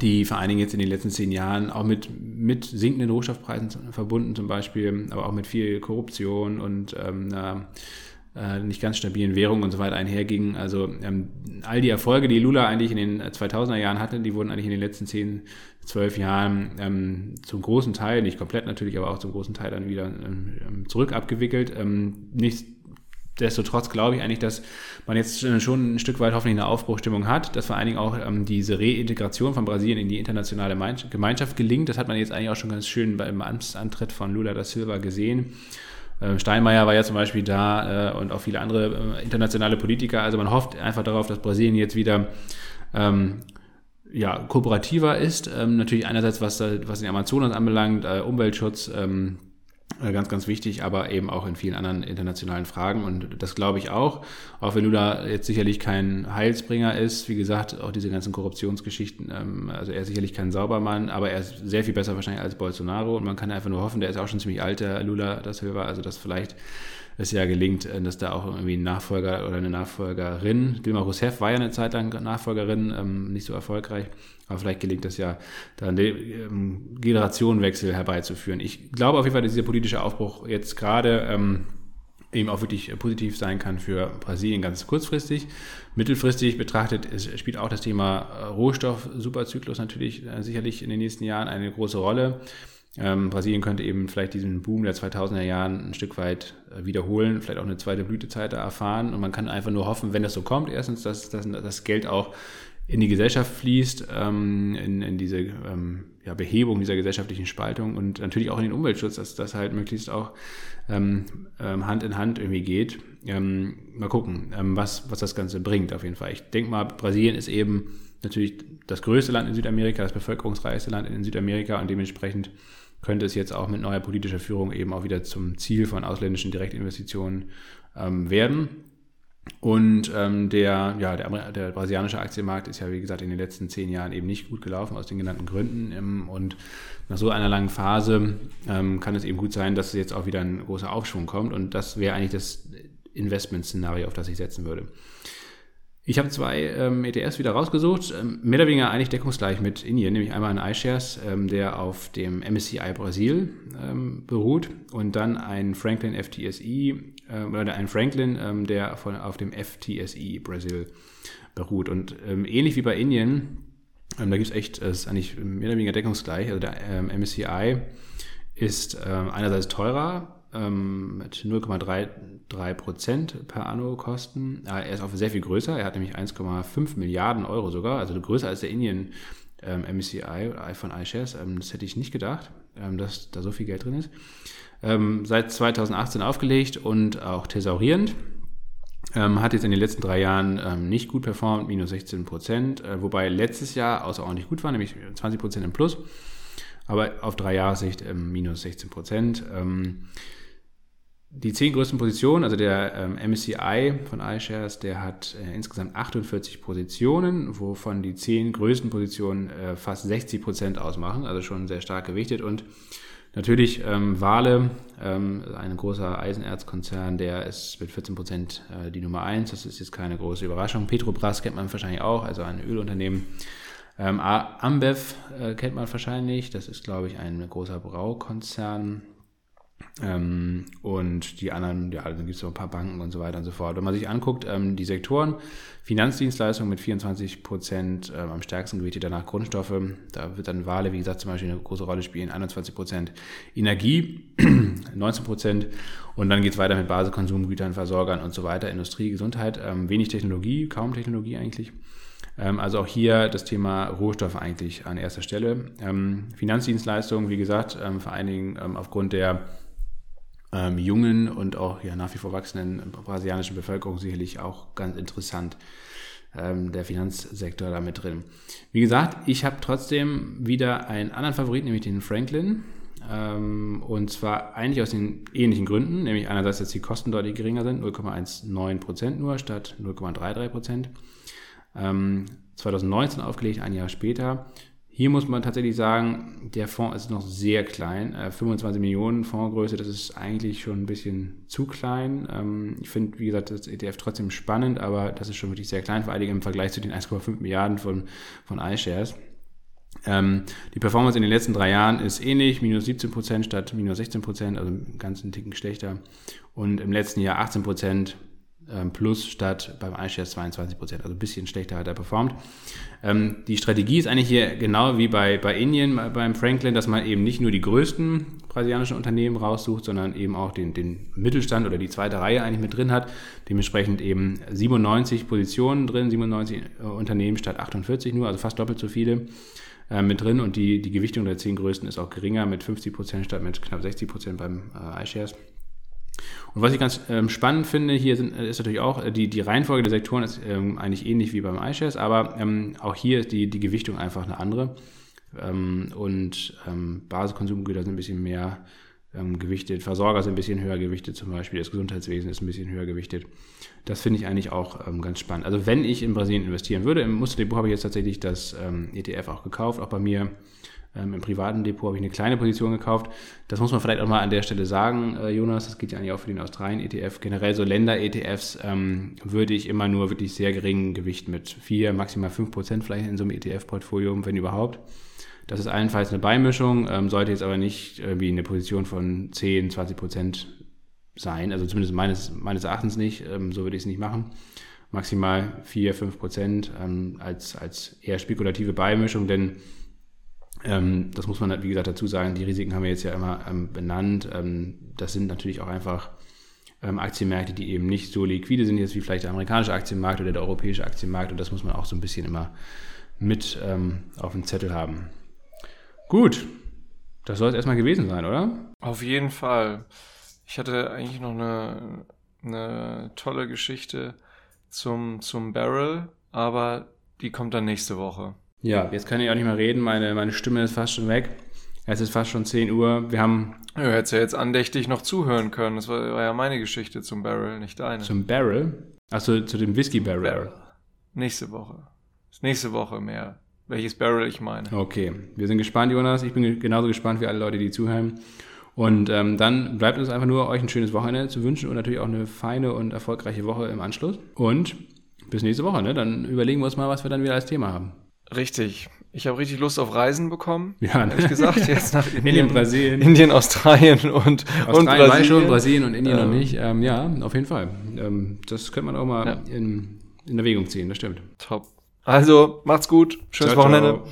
die vor allen Dingen jetzt in den letzten zehn Jahren auch mit, mit sinkenden Rohstoffpreisen verbunden zum Beispiel, aber auch mit viel Korruption und ähm, äh, nicht ganz stabilen Währungen und so weiter einhergingen. Also ähm, all die Erfolge, die Lula eigentlich in den 2000er Jahren hatte, die wurden eigentlich in den letzten zehn, zwölf Jahren ähm, zum großen Teil, nicht komplett natürlich, aber auch zum großen Teil dann wieder ähm, zurück abgewickelt. Ähm, Nichtsdestotrotz glaube ich eigentlich, dass man jetzt schon ein Stück weit hoffentlich eine Aufbruchstimmung hat, dass vor allen Dingen auch ähm, diese Reintegration von Brasilien in die internationale Gemeinschaft gelingt. Das hat man jetzt eigentlich auch schon ganz schön beim Amtsantritt von Lula da Silva gesehen. Ähm, Steinmeier war ja zum Beispiel da äh, und auch viele andere äh, internationale Politiker. Also man hofft einfach darauf, dass Brasilien jetzt wieder ähm, ja, kooperativer ist. Ähm, natürlich einerseits, was, was den Amazonas anbelangt, äh, Umweltschutz, ähm, Äh, ganz, ganz wichtig, aber eben auch in vielen anderen internationalen Fragen. Und das glaube ich auch. Auch wenn Lula jetzt sicherlich kein Heilsbringer ist, wie gesagt, auch diese ganzen Korruptionsgeschichten, ähm, also er ist sicherlich kein Saubermann, aber er ist sehr viel besser wahrscheinlich als Bolsonaro. Und man kann einfach nur hoffen, der ist auch schon ziemlich alt, der Lula da Silva, also dass vielleicht es ja gelingt, äh, dass da auch irgendwie ein Nachfolger oder eine Nachfolgerin, Dilma Rousseff war ja eine Zeit lang Nachfolgerin, ähm, nicht so erfolgreich, aber vielleicht gelingt es ja, da einen ähm, Generationenwechsel herbeizuführen. Ich glaube auf jeden Fall, dass dieser politische Aufbruch jetzt gerade ähm, eben auch wirklich positiv sein kann für Brasilien ganz kurzfristig. Mittelfristig betrachtet spielt auch das Thema äh, Rohstoff-Superzyklus natürlich äh, sicherlich in den nächsten Jahren eine große Rolle. Ähm, Brasilien könnte eben vielleicht diesen Boom der 2000er Jahren ein Stück weit äh, wiederholen, vielleicht auch eine zweite Blütezeit erfahren. Und man kann einfach nur hoffen, wenn das so kommt, erstens, dass das Geld auch in die Gesellschaft fließt, ähm, in, in diese ähm, ja, Behebung dieser gesellschaftlichen Spaltung und natürlich auch in den Umweltschutz, dass das halt möglichst auch ähm, ähm, Hand in Hand irgendwie geht. Ähm, mal gucken, ähm, was, was das Ganze bringt auf jeden Fall. Ich denke mal, Brasilien ist eben natürlich das größte Land in Südamerika, das bevölkerungsreichste Land in Südamerika und dementsprechend könnte es jetzt auch mit neuer politischer Führung eben auch wieder zum Ziel von ausländischen Direktinvestitionen werden. Und ähm, der, ja, der, der, brasilianische Aktienmarkt ist ja, wie gesagt, in den letzten zehn Jahren eben nicht gut gelaufen, aus den genannten Gründen. Ähm, und nach so einer langen Phase ähm, kann es eben gut sein, dass jetzt auch wieder ein großer Aufschwung kommt. Und das wäre eigentlich das Investmentszenario, auf das ich setzen würde. Ich habe zwei ähm, ETFs wieder rausgesucht, ähm, mehr oder weniger eigentlich deckungsgleich mit Indien, nämlich einmal ein iShares, ähm, der auf dem MSCI Brasil ähm, beruht und dann ein Franklin FTSI äh, oder ein Franklin, ähm, der von, auf dem FTSI Brasil beruht. Und ähm, ähnlich wie bei Indien, da gibt es echt, es ist eigentlich mehr oder weniger deckungsgleich, also der MSCI ist einerseits teurer, ähm, mit 0,33 Prozent per anno Kosten. Er ist auch sehr viel größer. Er hat nämlich 1,5 Milliarden Euro sogar, also größer als der Indien ähm, MSCI oder iPhone iShares. Ähm, das hätte ich nicht gedacht, ähm, dass da so viel Geld drin ist. Ähm, seit 2018 aufgelegt und auch thesaurierend. Ähm, hat jetzt in den letzten drei Jahren ähm, nicht gut performt, minus 16 Prozent, äh, wobei letztes Jahr außerordentlich gut war, nämlich 20 Prozent im Plus, aber auf drei Jahressicht ähm, minus 16 Prozent. Ähm, die zehn größten Positionen, also der ähm, MSCI von iShares, der hat äh, insgesamt 48 Positionen, wovon die zehn größten Positionen äh, fast 60 Prozent ausmachen, also schon sehr stark gewichtet. Und natürlich ähm, Wale, ähm, ein großer Eisenerzkonzern, der ist mit 14 Prozent äh, die Nummer eins. Das ist jetzt keine große Überraschung. Petrobras kennt man wahrscheinlich auch, also ein Ölunternehmen. Ähm, Ambev äh, kennt man wahrscheinlich, das ist, glaube ich, ein großer Braukonzern. Ähm, und die anderen, ja, dann gibt es so ein paar Banken und so weiter und so fort. Wenn man sich anguckt, ähm, die Sektoren, Finanzdienstleistungen mit 24 Prozent ähm, am stärksten gewichtet, danach Grundstoffe, da wird dann Wale, wie gesagt, zum Beispiel eine große Rolle spielen, 21 Prozent Energie, *clears throat* 19 Prozent und dann geht es weiter mit Basiskonsumgütern, Versorgern und so weiter, Industrie, Gesundheit, ähm, wenig Technologie, kaum Technologie eigentlich. Ähm, also auch hier das Thema Rohstoffe eigentlich an erster Stelle. Ähm, Finanzdienstleistungen, wie gesagt, vor allen Dingen aufgrund der ähm, jungen und auch ja, nach wie vor wachsenden brasilianischen Bevölkerung sicherlich auch ganz interessant. Ähm, der Finanzsektor da mit drin. Wie gesagt, ich habe trotzdem wieder einen anderen Favoriten, nämlich den Franklin. Ähm, und zwar eigentlich aus den ähnlichen Gründen, nämlich einerseits, dass die Kosten deutlich geringer sind, 0,19% nur statt 0,33%. 2019 ähm, aufgelegt, ein Jahr später. Hier muss man tatsächlich sagen, der Fonds ist noch sehr klein. 25 äh, Millionen Fondsgröße, das ist eigentlich schon ein bisschen zu klein. Ähm, ich finde, wie gesagt, das ETF trotzdem spannend, aber das ist schon wirklich sehr klein, vor allem im Vergleich zu den 1,5 Milliarden von, von iShares. Ähm, die Performance in den letzten drei Jahren ist ähnlich, minus 17 Prozent statt minus 16 Prozent, also ganz einen Ticken schlechter. Und im letzten Jahr 18 Prozent plus statt beim iShares 22 Prozent, also ein bisschen schlechter hat er performt. Ähm, die Strategie ist eigentlich hier genau wie bei, bei Indien, beim Franklin, dass man eben nicht nur die größten brasilianischen Unternehmen raussucht, sondern eben auch den, den Mittelstand oder die zweite Reihe eigentlich mit drin hat. Dementsprechend eben 97 Positionen drin, 97 äh, Unternehmen statt 48 nur, also fast doppelt so viele äh, mit drin und die, die Gewichtung der zehn größten ist auch geringer mit 50 Prozent statt mit knapp 60 Prozent beim äh, iShares. Und was ich ganz ähm, spannend finde, hier sind, äh, ist natürlich auch, äh, die, die Reihenfolge der Sektoren ist ähm, eigentlich ähnlich wie beim iShares, aber ähm, auch hier ist die, die Gewichtung einfach eine andere. Ähm, und ähm, Basiskonsumgüter sind ein bisschen mehr ähm, gewichtet. Versorger sind ein bisschen höher gewichtet zum Beispiel. Das Gesundheitswesen ist ein bisschen höher gewichtet. Das finde ich eigentlich auch ganz spannend. Also wenn ich in Brasilien investieren würde, im Musterdepot habe ich jetzt tatsächlich das ETF auch gekauft. Auch bei mir ähm, im privaten Depot habe ich eine kleine Position gekauft. Das muss man vielleicht auch mal an der Stelle sagen, äh, Jonas. Das geht ja eigentlich auch für den Australien-ETF. Generell so Länder-ETFs ähm, würde ich immer nur wirklich sehr geringen Gewicht mit 4, maximal 5 Prozent vielleicht in so einem ETF-Portfolio, wenn überhaupt. Das ist allenfalls eine Beimischung, ähm, sollte jetzt aber nicht irgendwie eine Position von 10, 20 Prozent sein. Also zumindest meines, meines Erachtens nicht. Ähm, so würde ich es nicht machen. Maximal 4, 5 Prozent ähm, als, als eher spekulative Beimischung, denn das muss man, halt, wie gesagt, dazu sagen. Die Risiken haben wir jetzt ja immer ähm, benannt. Ähm, das sind natürlich auch einfach ähm, Aktienmärkte, die eben nicht so liquide sind jetzt wie vielleicht der amerikanische Aktienmarkt oder der europäische Aktienmarkt. Und das muss man auch so ein bisschen immer mit ähm, auf dem Zettel haben. Gut, das soll es erstmal gewesen sein, oder? Auf jeden Fall. Ich hatte eigentlich noch eine, eine tolle Geschichte zum, zum Barrel, aber die kommt dann nächste Woche. Ja, jetzt kann ich auch nicht mehr reden. Meine, meine Stimme ist fast schon weg. Es ist fast schon 10 Uhr. Wir haben. Ja, du hättest ja jetzt andächtig noch zuhören können. Das war, war ja meine Geschichte zum Barrel, nicht deine. Zum Barrel? Achso, zu dem Whisky Barrel. Barrel. Nächste Woche. Ist nächste Woche mehr. Welches Barrel ich meine. Okay, wir sind gespannt, Jonas. Ich bin genauso gespannt wie alle Leute, die zuhören. Und ähm, dann bleibt uns einfach nur, euch ein schönes Wochenende zu wünschen und natürlich auch eine feine und erfolgreiche Woche im Anschluss. Und bis nächste Woche, ne? Dann überlegen wir uns mal, was wir dann wieder als Thema haben. Richtig. Ich habe richtig Lust auf Reisen bekommen. Ja, habe ich gesagt. *laughs* Jetzt nach Indien, Indien Brasilien. Indien, Australien und, Australien und Brasilien. schon, Brasilien und Indien ähm, noch nicht. Ähm, ja, auf jeden Fall. Ähm, das könnte man auch mal ja. in, in Erwägung ziehen, das stimmt. Top. Also, macht's gut. Schönes ciao, Wochenende. Ciao.